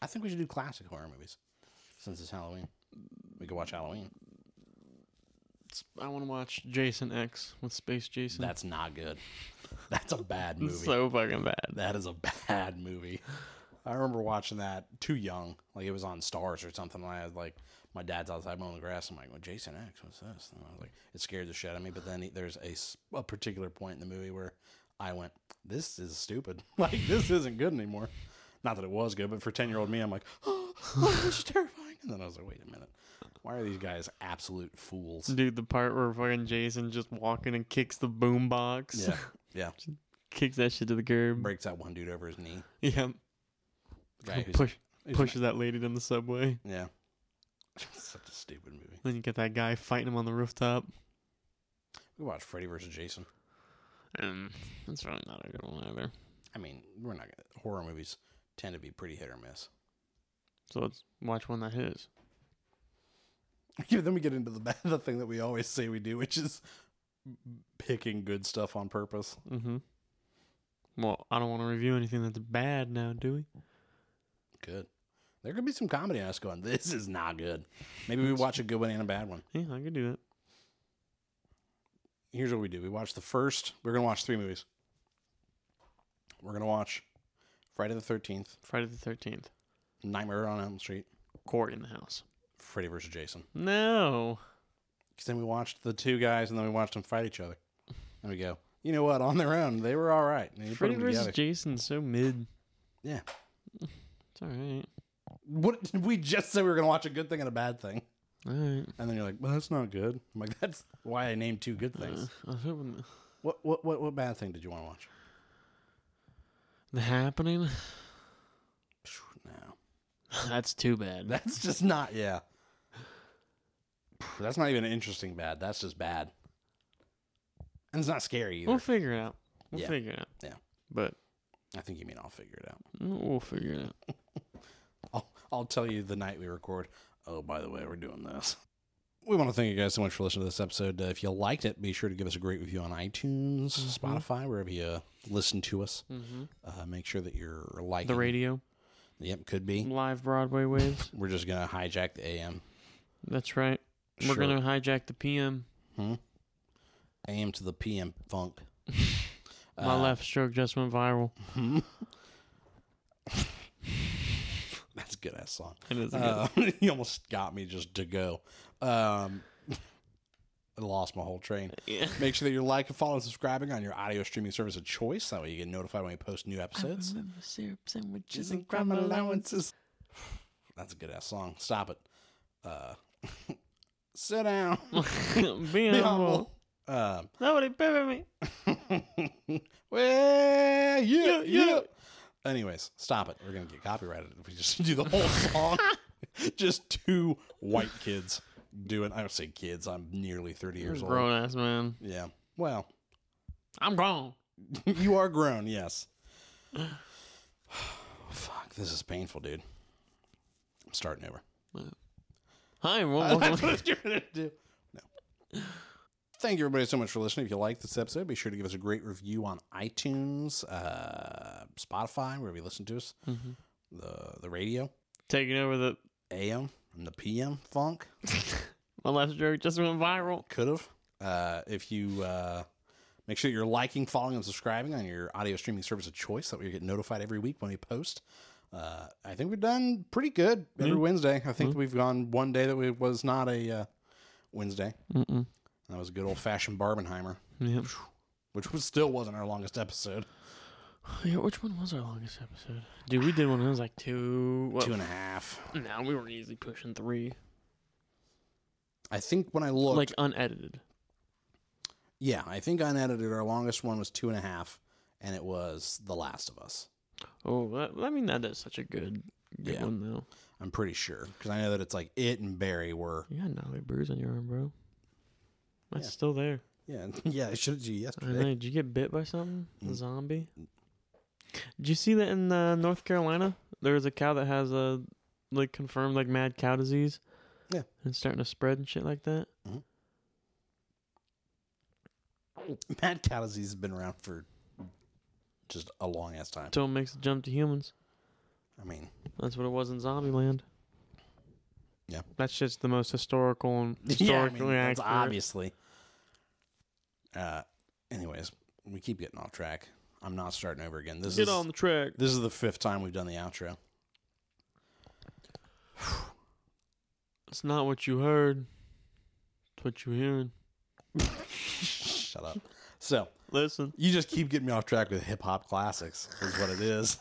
I think we should do classic horror movies since it's Halloween. We could watch Halloween. I want to watch Jason X with Space Jason. That's not good. That's a bad movie. So fucking bad. That is a bad movie. I remember watching that too young. Like it was on Starz or something. And I had like my dad's outside mowing the grass. I'm like, well, Jason X, what's this? And I was like, it scared the shit out of me. But then he, there's a particular point in the movie where I went, this is stupid. like this isn't good anymore. Not that it was good, but for ten year old me, I'm like, oh, oh, this is terrifying. And then I was like, wait a minute. Why are these guys absolute fools? Dude, the part where fucking Jason just walking and kicks the boom box. Yeah, yeah. kicks that shit to the curb. Breaks that one dude over his knee. Yeah. The guy Push, pushes that lady down the subway. Yeah. Such a stupid movie. Then you get that guy fighting him on the rooftop. We watched Freddy versus Jason. And that's really not a good one either. I mean, we're not gonna horror movies tend to be pretty hit or miss. So let's watch one that hits. Yeah, then we get into the bad, the thing that we always say we do, which is picking good stuff on purpose. Mm-hmm. Well, I don't want to review anything that's bad now, do we? Good. There could be some comedy in us going, this is not good. Maybe we watch a good one and a bad one. Yeah, I could do that. Here's what we do. We watch the first. We're gonna watch three movies. We're gonna watch Friday the Thirteenth, Friday the Thirteenth. Nightmare on Elm Street, Cory in the house. Freddy vs. Jason. No. Because then we watched the two guys, and then we watched them fight each other. And we go, you know what? On their own, they were all right. And you put Freddy them vs. together. Jason's so mid. Yeah. It's all right. What did we just said we were gonna watch a good thing and a bad thing, All right. and then you're like, well, that's not good. I'm like, that's why I named two good things. Uh, I was hoping What what what what bad thing did you want to watch? the happening. No, That's too bad. that's just not. Yeah, that's not even interesting bad. That's just bad, and it's not scary either. We'll figure it out. We'll Yeah. figure it out. Yeah. But I think you mean I'll figure it out. we'll figure it out. I'll I'll tell you the night we record. Oh, by the way, we're doing this. We want to thank you guys so much for listening to this episode. Uh, if you liked it, be sure to give us a great review on iTunes, Spotify, wherever you uh, listen to us. Mm-hmm. Uh, make sure that you're liking The radio, Yep, could be. live Broadway waves. We're just gonna hijack the AM. That's right. We're Sure. gonna hijack the PM. Hmm? AM to the PM funk. My Uh, left stroke just went viral. That's a good ass song. It is a Uh, he almost got me just to go. Um, I lost my whole train. yeah. Make sure that you're liking, following, and subscribing on your audio streaming service of choice. That way you get notified when we post new episodes. remember syrup sandwiches and crime allowances. That's a good ass song. Stop it. Uh, sit down. Be Be humble. humble. Um, Nobody bury me. well, yeah, Yeah, yeah. Anyways, stop it. We're gonna get copyrighted if we just do the whole song. just two white kids doing. I don't say kids. I'm nearly thirty years old. Grown ass man. Yeah. Well, I'm grown. you are grown. Yes. Fuck. This is painful, dude. I'm starting over. Hi, everyone. That's what you're gonna do. No. Thank you, everybody, so much for listening. If you like this episode, be sure to give us a great review on iTunes, uh, Spotify, wherever you listen to us, Mhm. the the radio, Taking over the AM and the PM funk. my last joke just went viral. Could have. Uh, if you uh, make sure you're liking, following, and subscribing on your audio streaming service of choice, that way you get notified every week when we post. Uh, I think we've done pretty good every Yeah. Wednesday. I think we've gone one day that we, was not a uh, Wednesday. Mm-mm. That was a good old fashioned Barbenheimer, Yep. which was still wasn't our longest episode. Yeah, which one was our longest episode? Dude, we did one that was like two. What? Two and a half. Now we were easily pushing three, I think when I looked, like unedited. yeah, I think unedited, our longest one was two and a half, and it was The Last of Us. Oh, that, I mean that is such a good, good Yeah. one though. I'm pretty sure because I know that it's like it and Barry were. You got gnarly bruise on your arm, bro. That's Yeah. still there. Yeah, yeah. I should have you I know. yesterday. Did you get bit by something? A Mm. zombie? Did you see that in uh, North Carolina? There's a cow that has a like confirmed like mad cow disease. Yeah. And starting to spread and shit like that. Mad cow disease has been around for just a long ass time. Until it makes the jump to humans. I mean, That's what it was in Zombieland. Yeah. That's just the most historical and yeah, I historically mean, accurate. obviously. Uh, anyways, we keep getting off track. I'm not starting over again. This Get is on the track. this is the fifth time we've done the outro. It's not what you heard. It's what you're hearing. Shut up. So Listen. you just keep getting me off track with hip hop classics. Is what it is.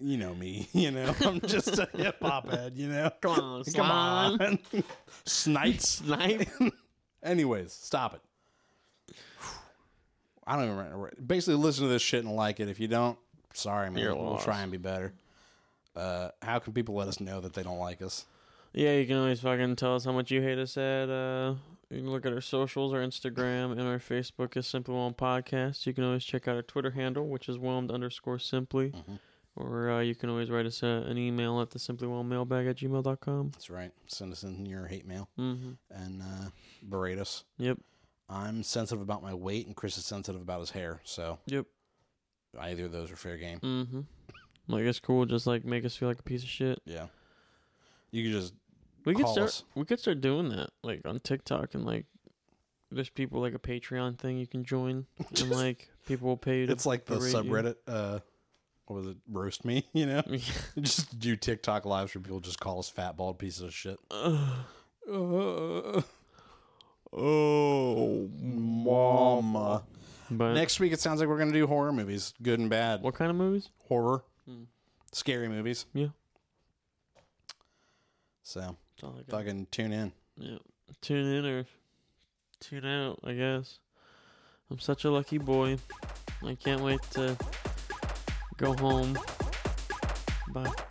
You know me. You know I'm just a hip hop head. You know. Come on, Come on, snipes. Snipe. Anyways, stop it. I don't even remember. Basically, listen to this shit and like it. If you don't, sorry, man. You're we'll lost. try and be better. Uh, how can people let us know that they don't like us? Yeah, you can always fucking tell us how much you hate us at. Uh, you can look at our socials, our Instagram, and our Facebook is Simply Whelmed Podcast. You can always check out our Twitter handle, which is whelmed underscore simply. Mhm. Or uh, you can always write us uh, an email at the simply whelmed mailbag at gmail.com. That's right. Send us in your hate mail Mm-hmm. and uh, berate us. Yep. I'm sensitive about my weight, and Chris is sensitive about his hair. So Yep. either of those are fair game. Mm-hmm. Like, it's cool. Just, like, make us feel like a piece of shit. Yeah. You can just We could start. us. We could start doing that, like on TikTok, and like, there's people like a Patreon thing you can join, and like people will pay you. To it's like the berate you. subreddit. Uh, what was it? Roast me. You know, just do TikTok lives where people just call us fat bald pieces of shit. Uh, oh, mama. But Next week, it sounds like we're gonna do horror movies, good and bad. what kind of movies? Horror, Hmm. scary movies. Yeah. So That's all I got. fucking tune in. Yeah. Tune in or tune out, I guess. I'm such a lucky boy. I can't wait to go home. Bye.